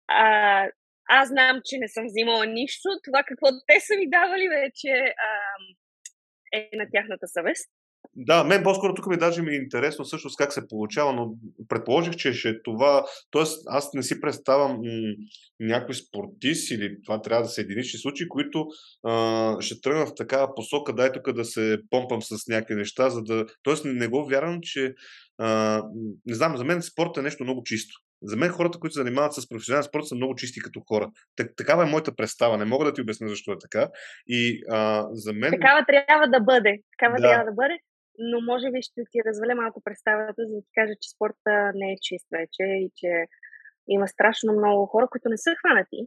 а, аз знам, че не съм взимала нищо. Това какво те са ми давали вече а, е на тяхната съвест. Да, мен по-скоро тук ми даже ми е интересно всъщност как се получава, но предположих, че ще е това. Тоест, аз не си представям м- някой спортист или това трябва да са единични случаи, които а, ще тръгна в такава посока, дай тук да се помпам с някакви неща, за да. Не, не го вярвам, че. А, не знам, за мен спорт е нещо много чисто. За мен хората, които се занимават с професионален спорт, са много чисти като хора. Так, такава е моята представа. Не мога да ти обясня защо е така. И а, за мен. Такава трябва да бъде. Такава да. трябва да бъде. но може би ще ти разваля малко представата, за да ти кажа, че спорта не е чист вече и че има страшно много хора, които не са хванати.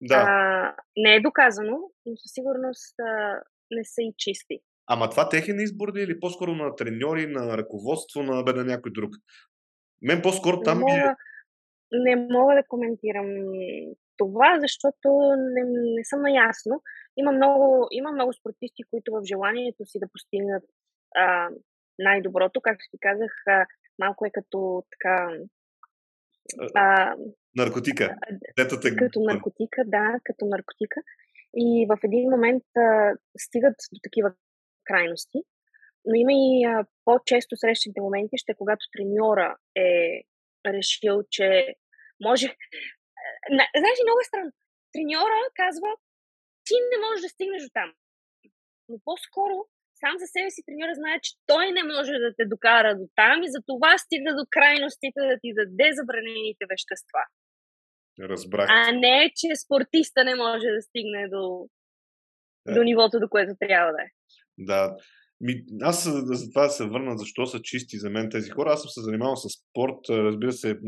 Да. А, не е доказано, но със сигурност а, не са и чисти. Ама това техен избор ли или по-скоро на треньори, на ръководство, на, бе, на някой друг? Мен по-скоро там не мога, не мога да коментирам това, защото не, не съм наясно. Има много, има много спортисти, които в желанието си да постигнат а, най-доброто, както ти казах, а, малко е като така. А, наркотика. Детата... Като наркотика, да, като наркотика. И в един момент а, стигат до такива крайности. Но има и а, по-често срещаните моменти, ще когато треньора е решил, че може... Знаеш, много е странно. Треньора казва, ти не можеш да стигнеш до там. Но по-скоро сам за себе си треньора знае, че той не може да те докара до там и за това стига до крайностите да ти даде забранените вещества. Разбрах. А не, че спортиста не може да стигне до, е. до нивото, до което трябва да е. Да. Ми, аз за това да се върна, защо са чисти за мен тези хора. Аз съм се занимавал с спорт, разбира се,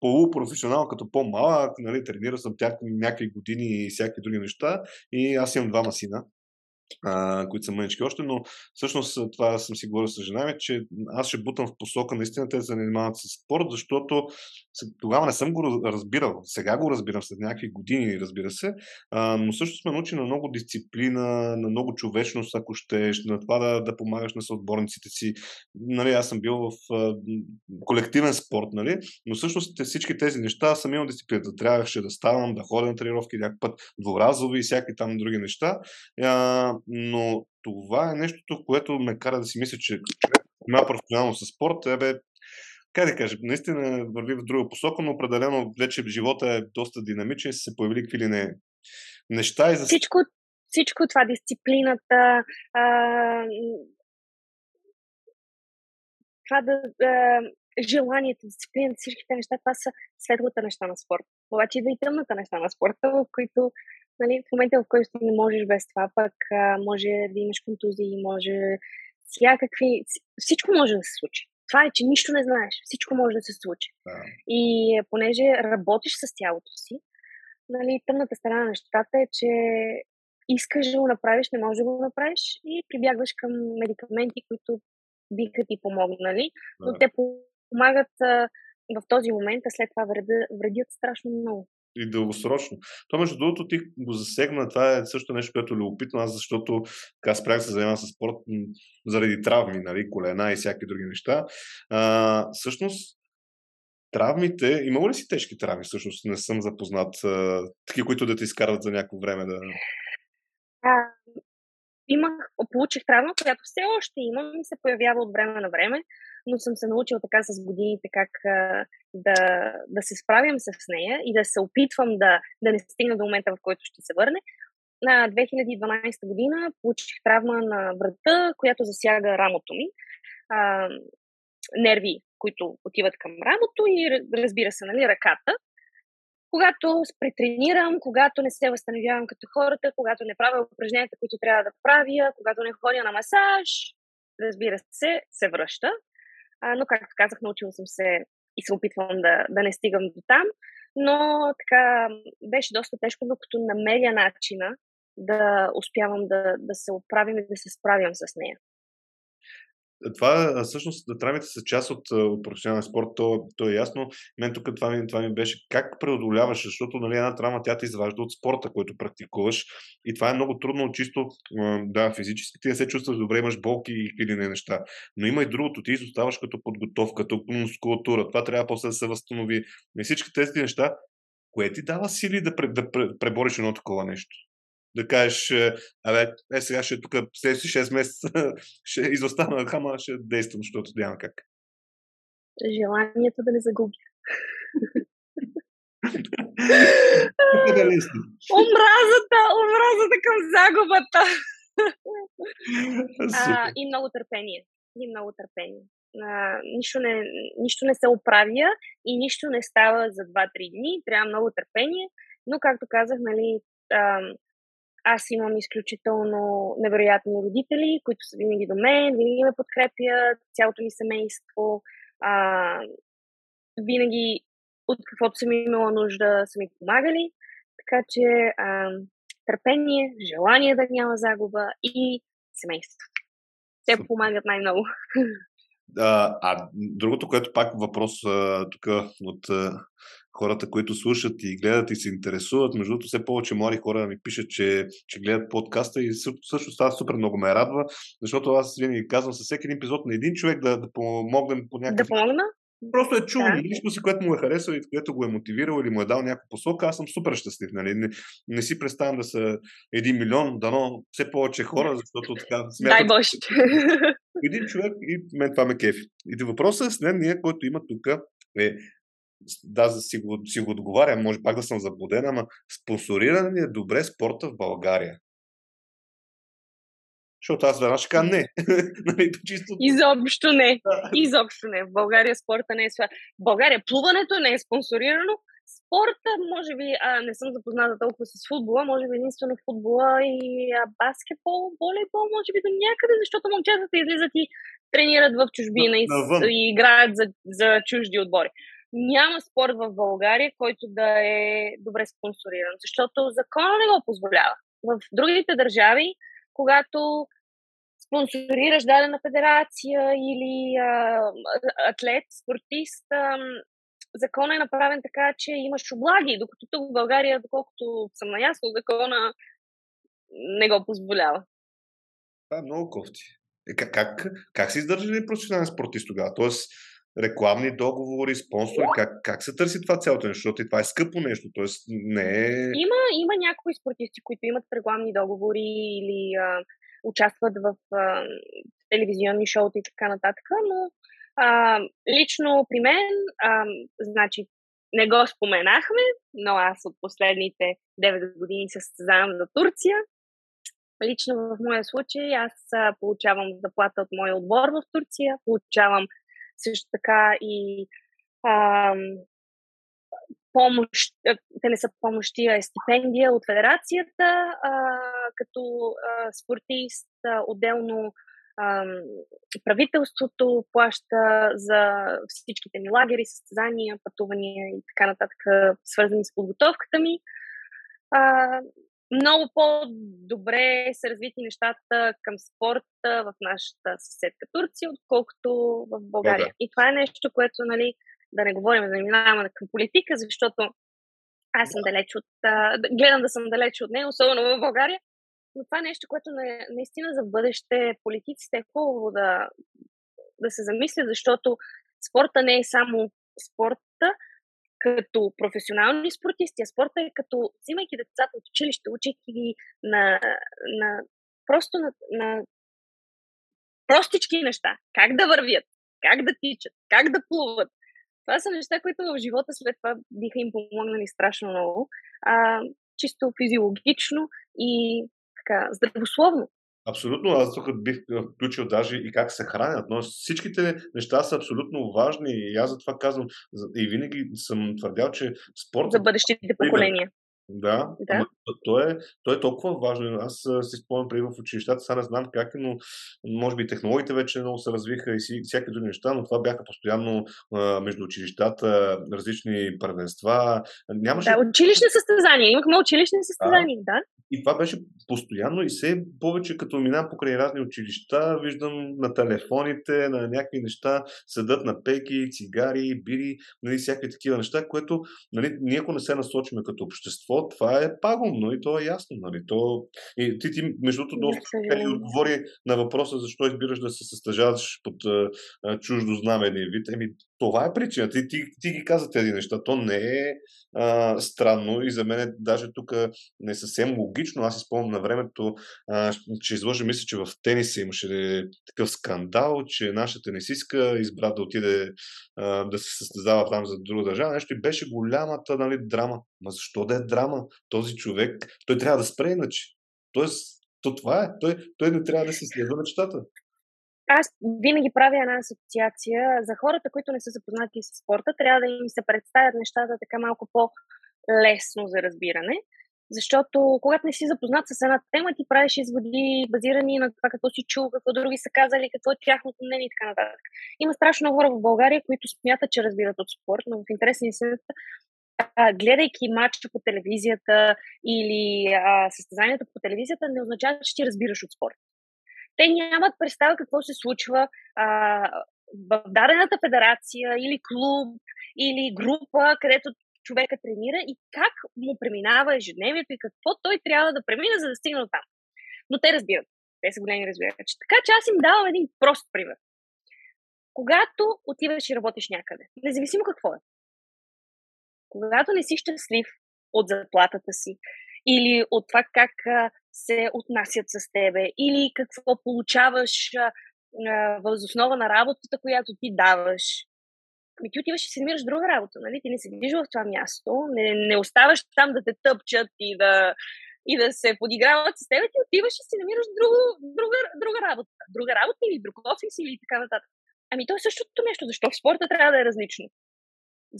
полупрофесионал, като по-малък, нали, тренирал съм тях някакви години и всякакви други неща. И аз имам двама сина а, които са мънички още, но всъщност това съм си говорил с жена ми, че аз ще бутам в посока наистина те се занимават с спорт, защото тогава не съм го разбирал. Сега го разбирам след някакви години, разбира се, а, но също сме научили на много дисциплина, на много човечност, ако ще, на това да, да помагаш на съотборниците си. Нали, аз съм бил в а, колективен спорт, нали, но всъщност всички тези неща съм имал дисциплината. Трябваше да ставам, да ходя на тренировки, някакъв път дворазови и всякакви там други неща. А, но това е нещото, което ме кара да си мисля, че има професионално с спорт, е бе, как да кажа, наистина върви в друга посока, но определено вече живота е доста динамичен, се появили какви ли не неща. И за... всичко, всичко това, дисциплината, а, това да, а, желанието, дисциплината, всичките неща, това са светлата неща на спорта. Обаче и тъмната неща на спорта, в които нали, в момента, в който не можеш без това, пък а, може да имаш контузии, може всякакви... Всичко може да се случи. Това е, че нищо не знаеш. Всичко може да се случи. Да. И понеже работиш с тялото си, нали, тъмната страна на нещата е, че искаш да го направиш, не можеш да го направиш и прибягваш към медикаменти, които биха ти помогнали, но да. те помагат а, в този момент, а след това вредят, вредят страшно много и дългосрочно. То, между другото, ти го засегна. Това е също нещо, което е любопитно, аз защото така спрях се занимавам с спорт заради травми, нали, колена и всякакви други неща. А, всъщност, травмите, имало ли си тежки травми? Всъщност не съм запознат. Такива, които да те изкарват за някакво време да... Имах, получих травма, която все още имам и се появява от време на време но съм се научила така с годините как да, да се справям с нея и да се опитвам да, да не стигна до момента, в който ще се върне. На 2012 година получих травма на врата, която засяга рамото ми. А, нерви, които отиват към рамото и разбира се, нали, ръката. Когато претренирам, когато не се възстановявам като хората, когато не правя упражненията, които трябва да правя, когато не ходя на масаж, разбира се, се връща. А, но, както казах, научила съм се и се опитвам да, да не стигам до там. Но така беше доста тежко, докато намеря начина да успявам да, да се оправим и да се справям с нея това всъщност травмите са част от, от професионален спорт, то, то е ясно. Мен тук това ми, това ми беше как преодоляваш, защото нали, една травма тя те изважда от спорта, който практикуваш и това е много трудно, чисто да, физически ти не се чувстваш добре, имаш болки или не неща. Но има и другото, ти изоставаш като подготовка, като мускулатура, това трябва после да се възстанови. И всички тези неща, кое ти дава сили да, да пребориш едно такова нещо? Да кажеш, е, абе, е сега ще тук следващи 6 месеца *laughs* ще изостана, ама ще действам, защото няма как. Желанието да не загубя. омразата, омразата към загубата. *laughs* а, и много търпение. И много търпение. А, нищо, не, нищо не се оправя и нищо не става за 2-3 дни. Трябва много търпение. Но, както казах, нали, а, аз имам изключително невероятни родители, които са винаги до мен, винаги ме подкрепят, цялото ми семейство. А, винаги от каквото съм имала нужда са ми помагали. Така че а, търпение, желание да няма загуба и семейство. Те помагат най-много. А, а другото, което пак въпрос тук от хората, които слушат и гледат и се интересуват. Между другото, все повече млади хора ми пишат, че, че гледат подкаста и също става супер много ме радва, защото аз винаги казвам със всеки един епизод на един човек да, да помогнем по някакъв... Да помогна? Просто е чул да. лично си, което му е харесало и което го е мотивирало или му е дал някаква посока, аз съм супер щастлив. Нали? Не, не си представям да са един милион, дано все повече хора, защото така смятам. Дай Боже! Един човек и мен това ме кефи. И въпросът е следния, който има тук е да, за си го, си го отговарям, може пак да съм заблуден, ама спонсориран ли е добре спорта в България? Защото аз веднага ще кажа не. *laughs* Нали, чисто... Изобщо не. Изобщо не. В България спорта не е В България плуването не е спонсорирано. Спорта, може би, а, не съм запозната толкова с футбола, може би единствено футбола и а, баскетбол, волейбол, може би до някъде, защото момчетата излизат и тренират в чужбина и, и играят за, за чужди отбори няма спорт в България, който да е добре спонсориран, защото закона не го позволява. В другите държави, когато спонсорираш дадена федерация или а, атлет, спортист, а, закона е направен така, че имаш облаги, докато тук в България, доколкото съм наясно, закона не го позволява. Това е много кофти. Е, как, как, как се издържа ли професионален спортист тогава? Тоест, рекламни договори, спонсори, как, как се търси това цялото нещо, защото и това е скъпо нещо, т.е. не е... Има, има някои спортисти, които имат рекламни договори или а, участват в а, телевизионни шоута и така нататък, но а, лично при мен, а, значи, не го споменахме, но аз от последните 9 години се състезавам за Турция. Лично в моя случай аз получавам заплата от моя отбор в Турция, получавам също така и а, помощ, те не са помощи, а е стипендия от федерацията, а, като а, спортист, а, отделно а, правителството плаща за всичките ми лагери, състезания, пътувания и така нататък, свързани с подготовката ми. А, много по-добре са развити нещата към спорта в нашата съседка Турция, отколкото в България. Да, да. И това е нещо, което, нали, да не говорим, да не минаваме към политика, защото аз съм далеч от... А, гледам да съм далеч от нея, особено в България. Но това е нещо, което не, наистина за бъдеще политиците е хубаво да, да се замислят, защото спорта не е само спорта, като професионални спортисти, а спорта е като взимайки децата от училище, учейки ги на, на просто на, на простички неща. Как да вървят, как да тичат, как да плуват. Това са неща, които в живота след това биха им помогнали страшно много. А, чисто физиологично и така, здравословно. Абсолютно, аз тук бих включил даже и как се хранят, но всичките неща са абсолютно важни и аз за това казвам и винаги съм твърдял, че спорт... За бъдещите поколения. Да, да. Ама, то, е, то е толкова важно. Аз си спомням преди в училищата, сега не знам как, е, но може би технологиите вече много се развиха и всякакви други неща, но това бяха постоянно а, между училищата, различни първенства. Нямаше... Да, училищни състезания. Имахме училищни състезания, да. да. И това беше постоянно и все повече като минавам покрай разни училища, виждам на телефоните, на някакви неща, седат на пеки, цигари, бири, нали, всякакви такива неща, което нали, ние ако не се насочиме като общество, това е пагубно и то е ясно. Нали. То... И ти, ти между другото, доста ти отговори на въпроса защо избираш да се състъжаваш под а, чуждо знаме един вид. Еми, това е причина. Ти, ти, ти ги каза тези неща. То не е а, странно и за мен даже тук не е съвсем логично. Аз изпомням на времето, а, че изложи мисля, че в тениса имаше такъв скандал, че нашата тенисистка избра да отиде а, да се състезава там за друга държава. Нещо и беше голямата нали, драма. Ма защо да е драма? Този човек, той трябва да спре иначе. Тоест, то това е. Той, той не трябва да се следва мечтата аз винаги правя една асоциация за хората, които не са запознати с спорта, трябва да им се представят нещата така малко по-лесно за разбиране. Защото когато не си запознат с една тема, ти правиш изводи базирани на това какво си чул, какво други са казали, какво е тяхното мнение и така нататък. Има страшно много хора в България, които смятат, че разбират от спорт, но в интересни истината гледайки матча по телевизията или а, състезанието по телевизията, не означава, че ти разбираш от спорт. Те нямат представа какво се случва а, в дадената федерация или клуб или група, където човека тренира и как му преминава ежедневието и какво той трябва да премине, за да стигне там. Но те разбират. Те са големи разбирачи. Така че аз им давам един прост пример. Когато отиваш и работиш някъде, независимо какво е, когато не си щастлив от заплатата си, или от това как се отнасят с тебе, или какво получаваш въз основа на работата, която ти даваш, Ами ти отиваш и си намираш друга работа, нали? Ти не седиш в това място, не, не оставаш там да те тъпчат и да, и да се подиграват с теб, ти отиваш и си намираш друга, друга, друга работа. Друга работа или друг офис или така нататък. Ами то е същото нещо. Защо в спорта трябва да е различно?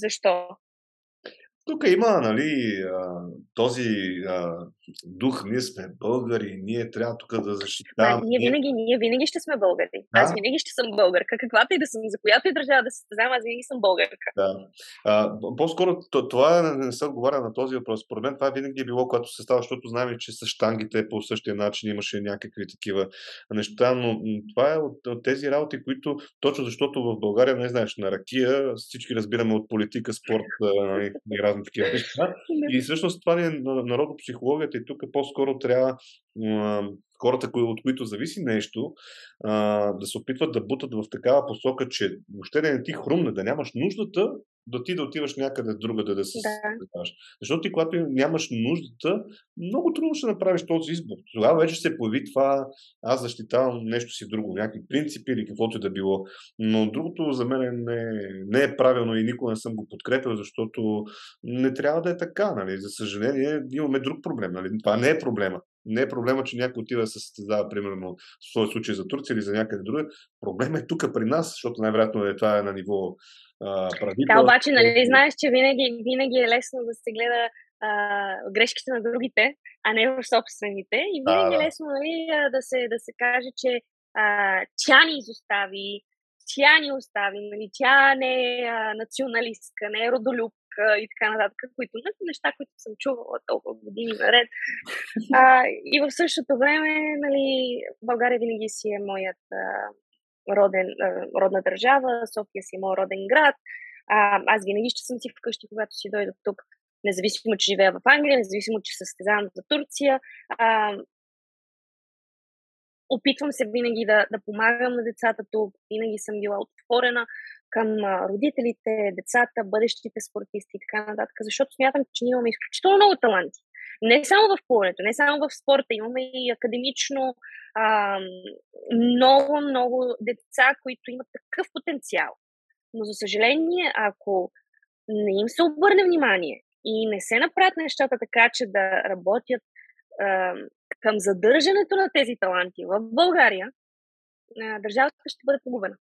Защо? Тук има нали, този дух, ние сме българи, ние трябва тук да защитаваме. ние, винаги, ние винаги ще сме българи. Да? Аз винаги ще съм българка, каквато и да съм, за която и държава да се състезавам, аз винаги съм българка. Да. А, по-скоро това не се отговаря на този въпрос. Според мен това винаги е било, когато се става, защото знаем, че с штангите по същия начин имаше някакви такива неща, но това е от, от тези работи, които точно защото в България, не знаеш, на ракия всички разбираме от политика, спорт и разни такива неща. И всъщност това е народопсихологията и тук по-скоро трябва хората, от които зависи нещо, да се опитват да бутат в такава посока, че въобще не ти хрумне, да нямаш нуждата да ти да отиваш някъде друга да, да се да. Защото ти, когато нямаш нуждата, много трудно ще направиш този избор. Тогава вече се появи това, аз защитавам нещо си друго, някакви принципи или каквото и да било. Но другото за мен не, не е правилно и никога не съм го подкрепил, защото не трябва да е така. Нали? За съжаление, имаме друг проблем. Нали? Това не е проблема. Не е проблема, че някой отива да се състезава, примерно, в този случай за Турция или за някъде друга. Проблемът е тук при нас, защото най-вероятно е това е на ниво правител. Да, обаче, нали, знаеш, че винаги, винаги е лесно да се гледа а, грешките на другите, а не в собствените. И винаги да, е лесно нали, да, се, да се каже, че а, тя ни изостави, тя ни остави, нали, тя не е а, националистка, не е родолюбка и така нататък, които нали, неща, които съм чувала толкова години наред. *laughs* А, и в същото време, нали, България винаги си е моят а, роден, родна държава, София си е моят роден град. А, аз винаги ще съм си вкъщи, когато си дойда тук, независимо, че живея в Англия, независимо, че състезавам за Турция. А, опитвам се винаги да, да помагам на децата тук, винаги съм била отворена към родителите, децата, бъдещите спортисти и така нататък, защото смятам, че ние имаме изключително много таланти. Не само в плуването, не само в спорта, имаме и академично а, много, много деца, които имат такъв потенциал. Но, за съжаление, ако не им се обърне внимание и не се направят нещата така, че да работят а, към задържането на тези таланти в България, държавата ще бъде погубена.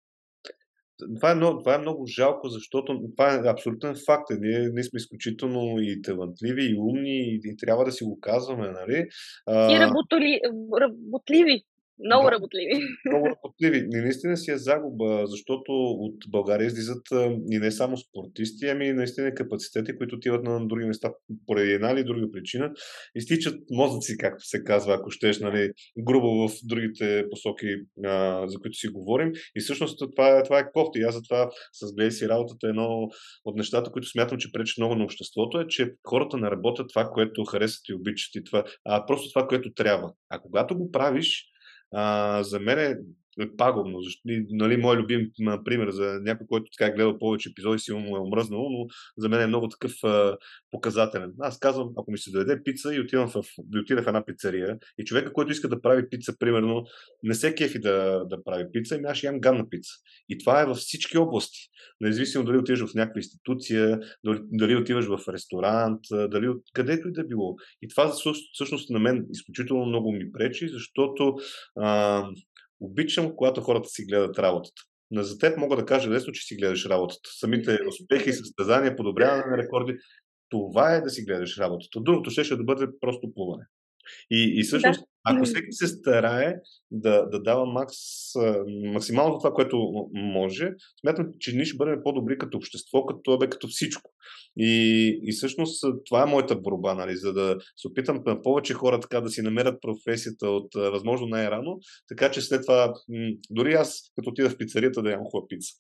Това е, много, това е много жалко, защото това е абсолютен факт. Ние, ние сме изключително и талантливи, и умни, и, и трябва да си го казваме, нали? А... И работоли, работливи. Много да, работливи. Много *laughs* работливи. Не, наистина си е загуба, защото от България излизат и не само спортисти, ами наистина капацитети, които отиват на други места поради една или друга причина. Изтичат мозъци, както се казва, ако щеш, нали, грубо в другите посоки, а, за които си говорим. И всъщност това, това е кофти. Аз затова с гледай си работата е едно от нещата, които смятам, че пречи много на обществото, е, че хората не работят това, което харесват и обичат и това, а просто това, което трябва. А когато го правиш, за мен е пагубно. Защо, нали, мой любим пример за някой, който така е гледал повече епизоди, си му е омръзнало, но за мен е много такъв а, показателен. Аз казвам, ако ми се доведе пица и отивам в, да отида в една пицария и човека, който иска да прави пица, примерно, не се кефи да, да прави пица, ами аз ще ям ганна пица. И това е във всички области. Независимо дали отиваш в някаква институция, дали, дали отиваш в ресторант, дали от където и да било. И това всъщност на мен изключително много ми пречи, защото а, Обичам, когато хората си гледат работата. Но за теб мога да кажа лесно, че си гледаш работата. Самите успехи, състезания, подобряване на рекорди, това е да си гледаш работата. Другото ще, ще да бъде просто плуване. И, и всъщност, да. Ако всеки се старае да, да дава макс, максимално това, което може, смятам, че ние ще бъдем по-добри като общество, като, бе, като всичко. И, и всъщност това е моята борба, нали, за да се опитам на повече хора така да си намерят професията от възможно най-рано, така че след това, дори аз като отида в пицарията да ям хубава пица.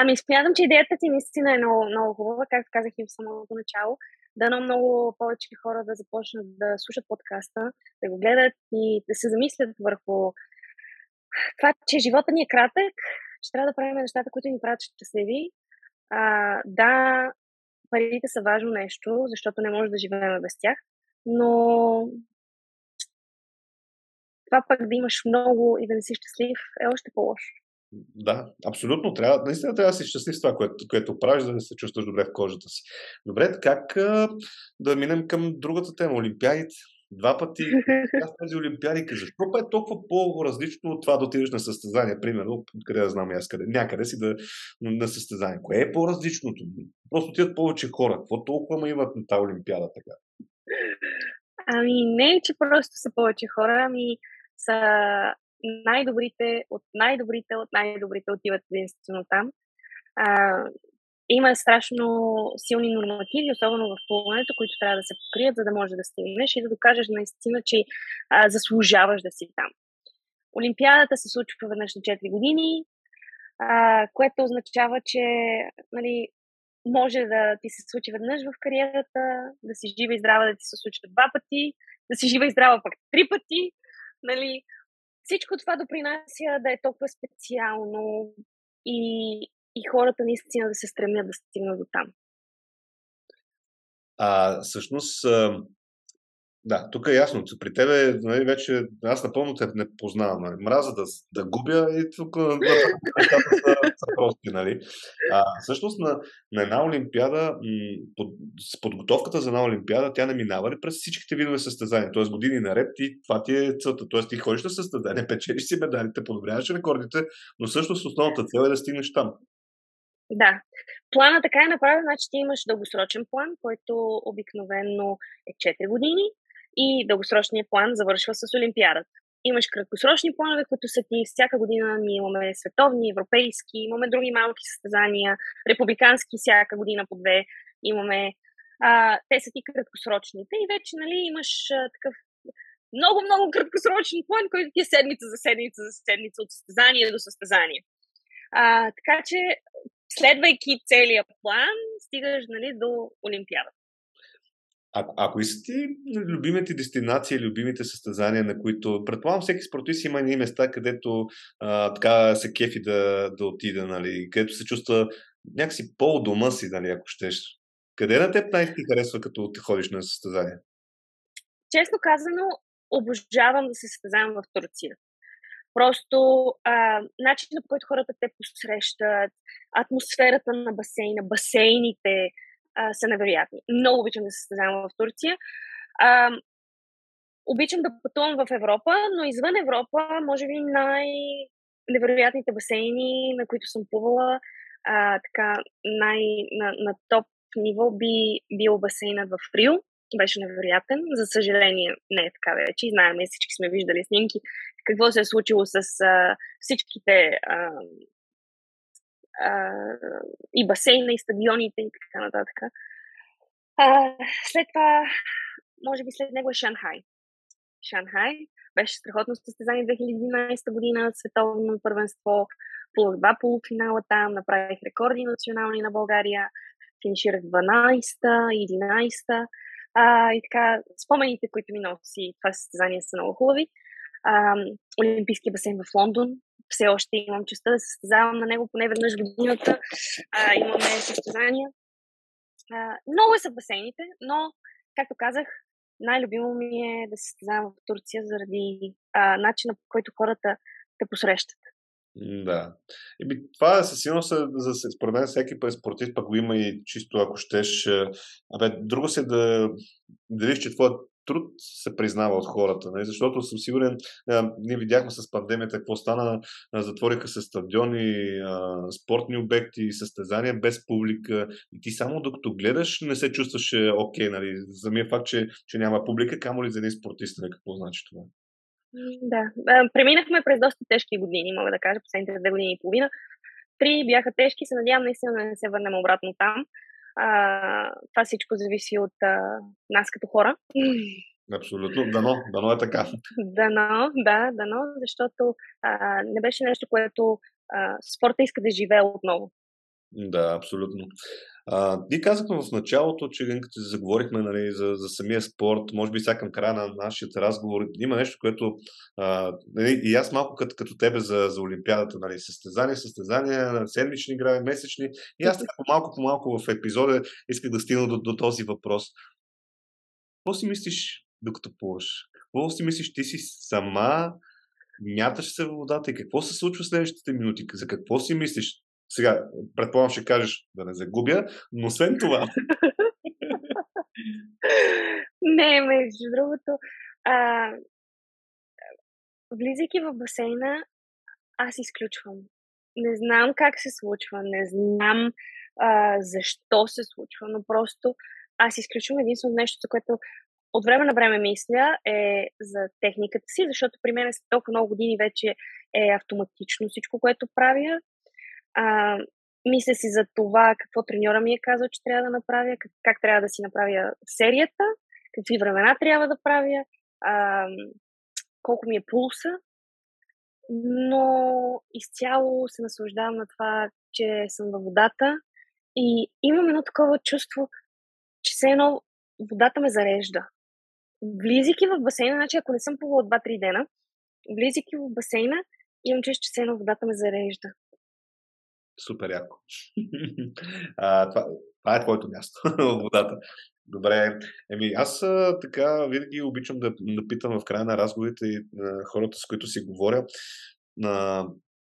Ами смятам, че идеята ти наистина е много, много хубава, както казах и в самото начало. Дано много повече хора да започнат да слушат подкаста, да го гледат и да се замислят върху това, че живота ни е кратък, че трябва да правим нещата, които ни правят щастливи. А, да, парите са важно нещо, защото не може да живеем без тях, но това пък да имаш много и да не си щастлив е още по-лошо. Да, абсолютно. Трябва, наистина трябва да си щастлив с това, което, което правиш, да не се чувстваш добре в кожата си. Добре, как да минем към другата тема? Олимпиадите. Два пъти аз тези олимпиади, защо е толкова по-различно от това да отидеш на състезание, примерно, къде да знам аз къде, някъде си да, на състезание. Кое е по-различното? Просто отидат повече хора. Какво толкова ма имат на тази олимпиада така? Ами не, че просто са повече хора, ами са най-добрите от най-добрите от най-добрите отиват единствено там. А, има страшно силни нормативи, особено в плуването, които трябва да се покрият, за да можеш да стигнеш и да докажеш наистина, че а, заслужаваш да си там. Олимпиадата се случва веднъж на 4 години, а, което означава, че нали, може да ти се случи веднъж в кариерата, да си жива и здрава да ти се случва два пъти, да си жива и здрава пък три пъти. Нали, всичко това допринася да е толкова специално и, и хората наистина да се стремят да стигнат до там. А всъщност, да, тук е ясно. При тебе нали, вече аз напълно те не познавам. Нали. Мраза да, да губя и тук нещата са, са прости. Нали. А, всъщност на, на една олимпиада, под, с подготовката за една олимпиада, тя не минава ли през всичките видове състезания? Тоест години наред и това ти е целта. Тоест ти ходиш на състезания, *laughs* печелиш си медалите, подобряваш рекордите, но всъщност основната цел е да стигнеш там. Да. Плана така е направен, значи ти имаш дългосрочен план, който обикновено е 4 години и дългосрочният план завършва с Олимпиадата. Имаш краткосрочни планове, които са ти всяка година. Ние имаме световни, европейски, имаме други малки състезания, републикански всяка година по две. Имаме. А, те са ти краткосрочните и вече нали, имаш а, такъв много, много краткосрочен план, който ти е седмица за седмица за седмица от състезание до състезание. А, така че, следвайки целият план, стигаш нали, до Олимпиадата. Ако, ако искате любимите дестинации, любимите състезания, на които, предполагам, всеки спортист има и места, където а, така се кефи да, да отида, нали, където се чувства някакси по-дома си, нали, ако щеш. Къде на теб най-ти харесва, като ти ходиш на състезание? Честно казано, обожавам да се състезавам в Турция. Просто а, начинът по който хората те посрещат, атмосферата на басейна, басейните, са невероятни. Много обичам да се състезавам в Турция. А, обичам да пътувам в Европа, но извън Европа, може би най-невероятните басейни, на които съм плувала, а, така, най, на, на топ ниво би бил басейнът в Рио. Беше невероятен. За съжаление, не е така вече. Знаем, всички сме виждали снимки какво се е случило с а, всичките а, а, и басейна, и стадионите и така нататък. А, след това, може би след него е Шанхай. Шанхай беше страхотно състезание 2011 година, световно първенство, плувах два полуфинала там, направих рекорди национални на България, финиширах 12-та, 11-та. А, и така, спомените, които ми носи това състезание са много хубави. А, Олимпийски басейн в Лондон, все още имам честа да се състезавам на него поне веднъж годината. А, имаме състезания. А, много са басейните, но, както казах, най-любимо ми е да се състезавам в Турция заради а, начина по който хората те посрещат. Да. Еми, това е със сигурност, за, според мен, всеки път спортист пък го има и чисто, ако щеш. Абе, друго се да, да видиш, че твоят труд се признава от хората? Нали? защото съм сигурен, а, ние видяхме с пандемията какво стана, а, затвориха се стадиони, а, спортни обекти, състезания без публика и ти само докато гледаш не се чувстваше окей, нали? самия факт, че, че няма публика, камо ли за един спортист? Нали? какво значи това? Да, преминахме през доста тежки години, мога да кажа, последните две години и половина. Три бяха тежки, се надявам наистина да не се върнем обратно там. А, това всичко зависи от а, нас като хора. Абсолютно. Дано, дано е така. Дано, да, дано, защото а, не беше нещо, което а, спорта иска да живее отново. Да, абсолютно. А, ние казахме в началото, че като заговорихме нали, за, за самия спорт, може би сега към края на нашия разговор, има нещо, което а, нали, и аз малко като, като тебе за, за Олимпиадата, нали, състезания, състезания, седмични играви, месечни, и аз така по-малко, по-малко в епизода исках да стигна до, до този въпрос. Какво си мислиш докато плуваш? Какво си мислиш? Ти си сама, мяташ се в водата и какво се случва следващите минути? За какво си мислиш? Сега, предполагам, ще кажеш да не загубя, но освен това. *laughs* не, между другото, а, влизайки в басейна, аз изключвам. Не знам как се случва, не знам а, защо се случва, но просто аз изключвам единствено нещо, което от време на време мисля е за техниката си, защото при мен след толкова много години вече е автоматично всичко, което правя. А, мисля си за това какво треньора ми е казал, че трябва да направя, как, как трябва да си направя серията, какви времена трябва да правя, а, колко ми е пулса. Но изцяло се наслаждавам на това, че съм във водата и имам едно такова чувство, че все едно водата ме зарежда. Влизайки в басейна, значи ако не съм плувала 2-3 дена, влизайки в басейна, имам чувство, че все едно водата ме зарежда. Супер яко. *laughs* а, това, това е твоето място в *laughs* водата. Добре. Еми, аз а, така винаги обичам да, да питам в края на разговорите и на хората, с които си говоря, на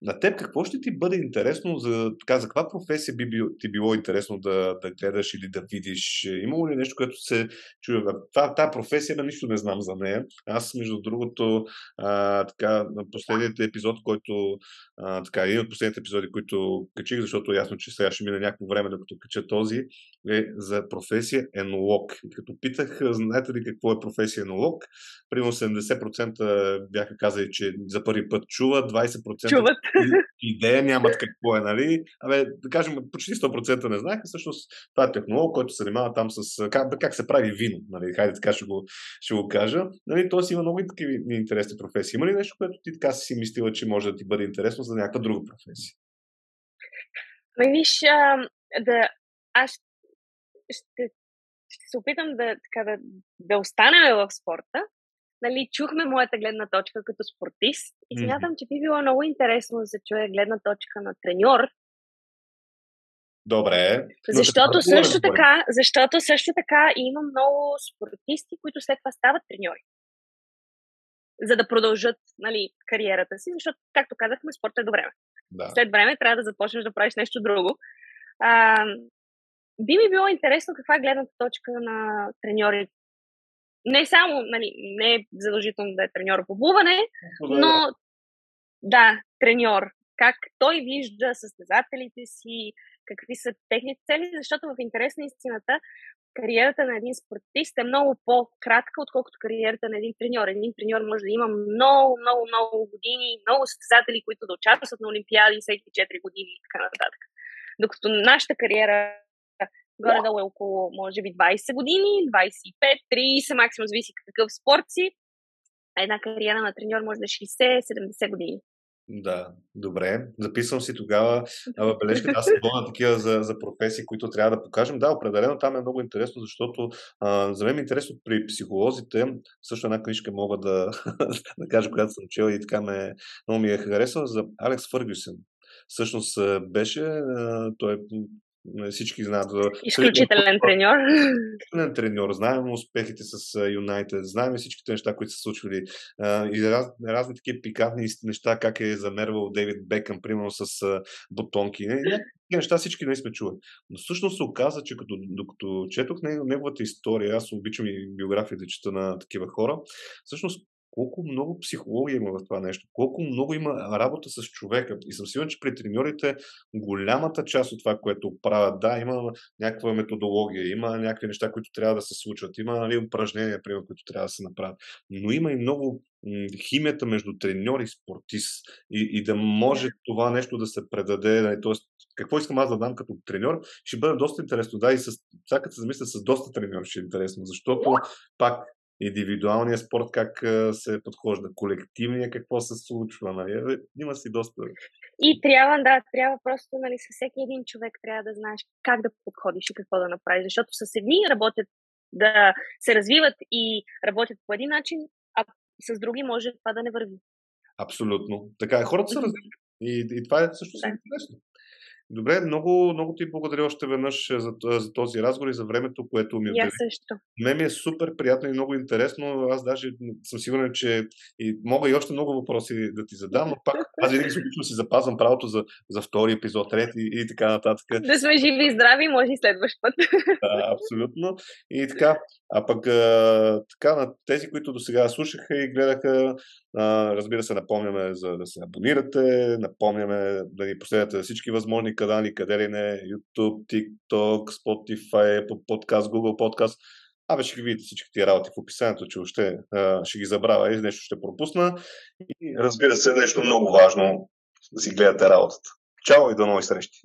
на теб какво ще ти бъде интересно, за, така, за каква професия би бил, ти било интересно да, да гледаш или да видиш? Имало ли нещо, което се чуя? Та, та професия, на нищо не знам за нея. Аз, между другото, а, така, на последният епизод, който, а, така, един от последните епизоди, които качих, защото е ясно, че сега ще мине някакво време, докато кача този, е за професия енолог. И като питах, знаете ли какво е професия енолог? Примерно 70% бяха казали, че за първи път чуват, 20% чуват идея нямат какво е, нали? Абе, да кажем, почти 100% не знаеха. Всъщност, това е технолог, който се занимава там с как, как се прави вино, нали? Хайде така ще го, ще го кажа. Нали? Тоест има много и такива интересни професии. Има ли нещо, което ти така си мислила, че може да ти бъде интересно за някаква друга професия? Виж, да, аз ще, ще се опитам да, така, да, да останем в спорта, нали, чухме моята гледна точка като спортист и смятам, че би било много интересно да се чуе гледна точка на треньор. Добре. Защото също, така, защото също така има много спортисти, които след това стават треньори. За да продължат нали, кариерата си, защото, както казахме, спорт е до време. Да. След време трябва да започнеш да правиш нещо друго. А, би ми било интересно каква е гледната точка на треньорите не само, нали, не е задължително да е треньор по плуване, но да, треньор. Как той вижда състезателите си, какви са техните цели, защото в интерес на истината кариерата на един спортист е много по-кратка, отколкото кариерата на един треньор. Един треньор може да има много, много, много години, много състезатели, които да участват на Олимпиади всеки 4 години и така нататък. Докато нашата кариера горе-долу е около, може би, 20 години, 25, 30, максимум зависи какъв спорт си. Една кариера на треньор може да е 60-70 години. Да, добре. Записвам си тогава бележката. Аз съм *laughs* на такива за, за професии, които трябва да покажем. Да, определено там е много интересно, защото а, за мен е интересно при психолозите. Също една книжка мога да, *laughs* да кажа, която съм чел и така ме, много ми е харесала, за Алекс Фъргюсен. Всъщност беше, той е Всички знаят за... Изключителен треньор. Изключителен треньор. Знаем успехите с Юнайтед, знаем всичките неща, които са случвали и раз, разни такива пикантни неща, как е замервал Дейвид Бекъм, примерно с бутонки. Такива неща всички не сме чували. Но всъщност се оказа, че като, докато четох неговата история, аз обичам и биографията да чета на такива хора, всъщност колко много психология има в това нещо, колко много има работа с човека. И съм сигурен, че при треньорите голямата част от това, което правят, да, има някаква методология, има някакви неща, които трябва да се случват, има нали, упражнения, пример, които трябва да се направят. Но има и много химията между треньор и спортист. И, и да може това нещо да се предаде. Нали, тоест, какво искам аз да дам като треньор, ще бъде доста интересно. Да, и с, всяка се замисля с доста треньор ще е интересно, защото пак индивидуалния спорт как се подхожда, колективния какво се случва. Нали? Има си доста. И трябва, да, трябва просто нали, с всеки един човек трябва да знаеш как да подходиш и какво да направиш, защото с едни работят да се развиват и работят по един начин, а с други може това да не върви. Абсолютно. Така е. Хората са различни. И, и това е също да. интересно. Добре, много, много ти благодаря още веднъж за, за този разговор и за времето, което ми отдели. също. Ме ми е супер приятно и много интересно. Аз даже съм сигурен, че и мога и още много въпроси да ти задам, но пак аз винаги опитвам си запазвам правото за, за втори епизод, трети и, и така нататък. Да сме живи и здрави, може и следващ път. Да, абсолютно. И така, а пък а, така на тези, които до сега слушаха и гледаха, разбира се, напомняме за да се абонирате, напомняме да ни последвате всички възможни канали, къде ли не, YouTube, TikTok, Spotify, Podcast, Google Podcast. Абе ще ги видите всички тия работи в описанието, че още ще ги забравя и нещо ще пропусна. И разбира се, нещо много важно да си гледате работата. Чао и до нови срещи!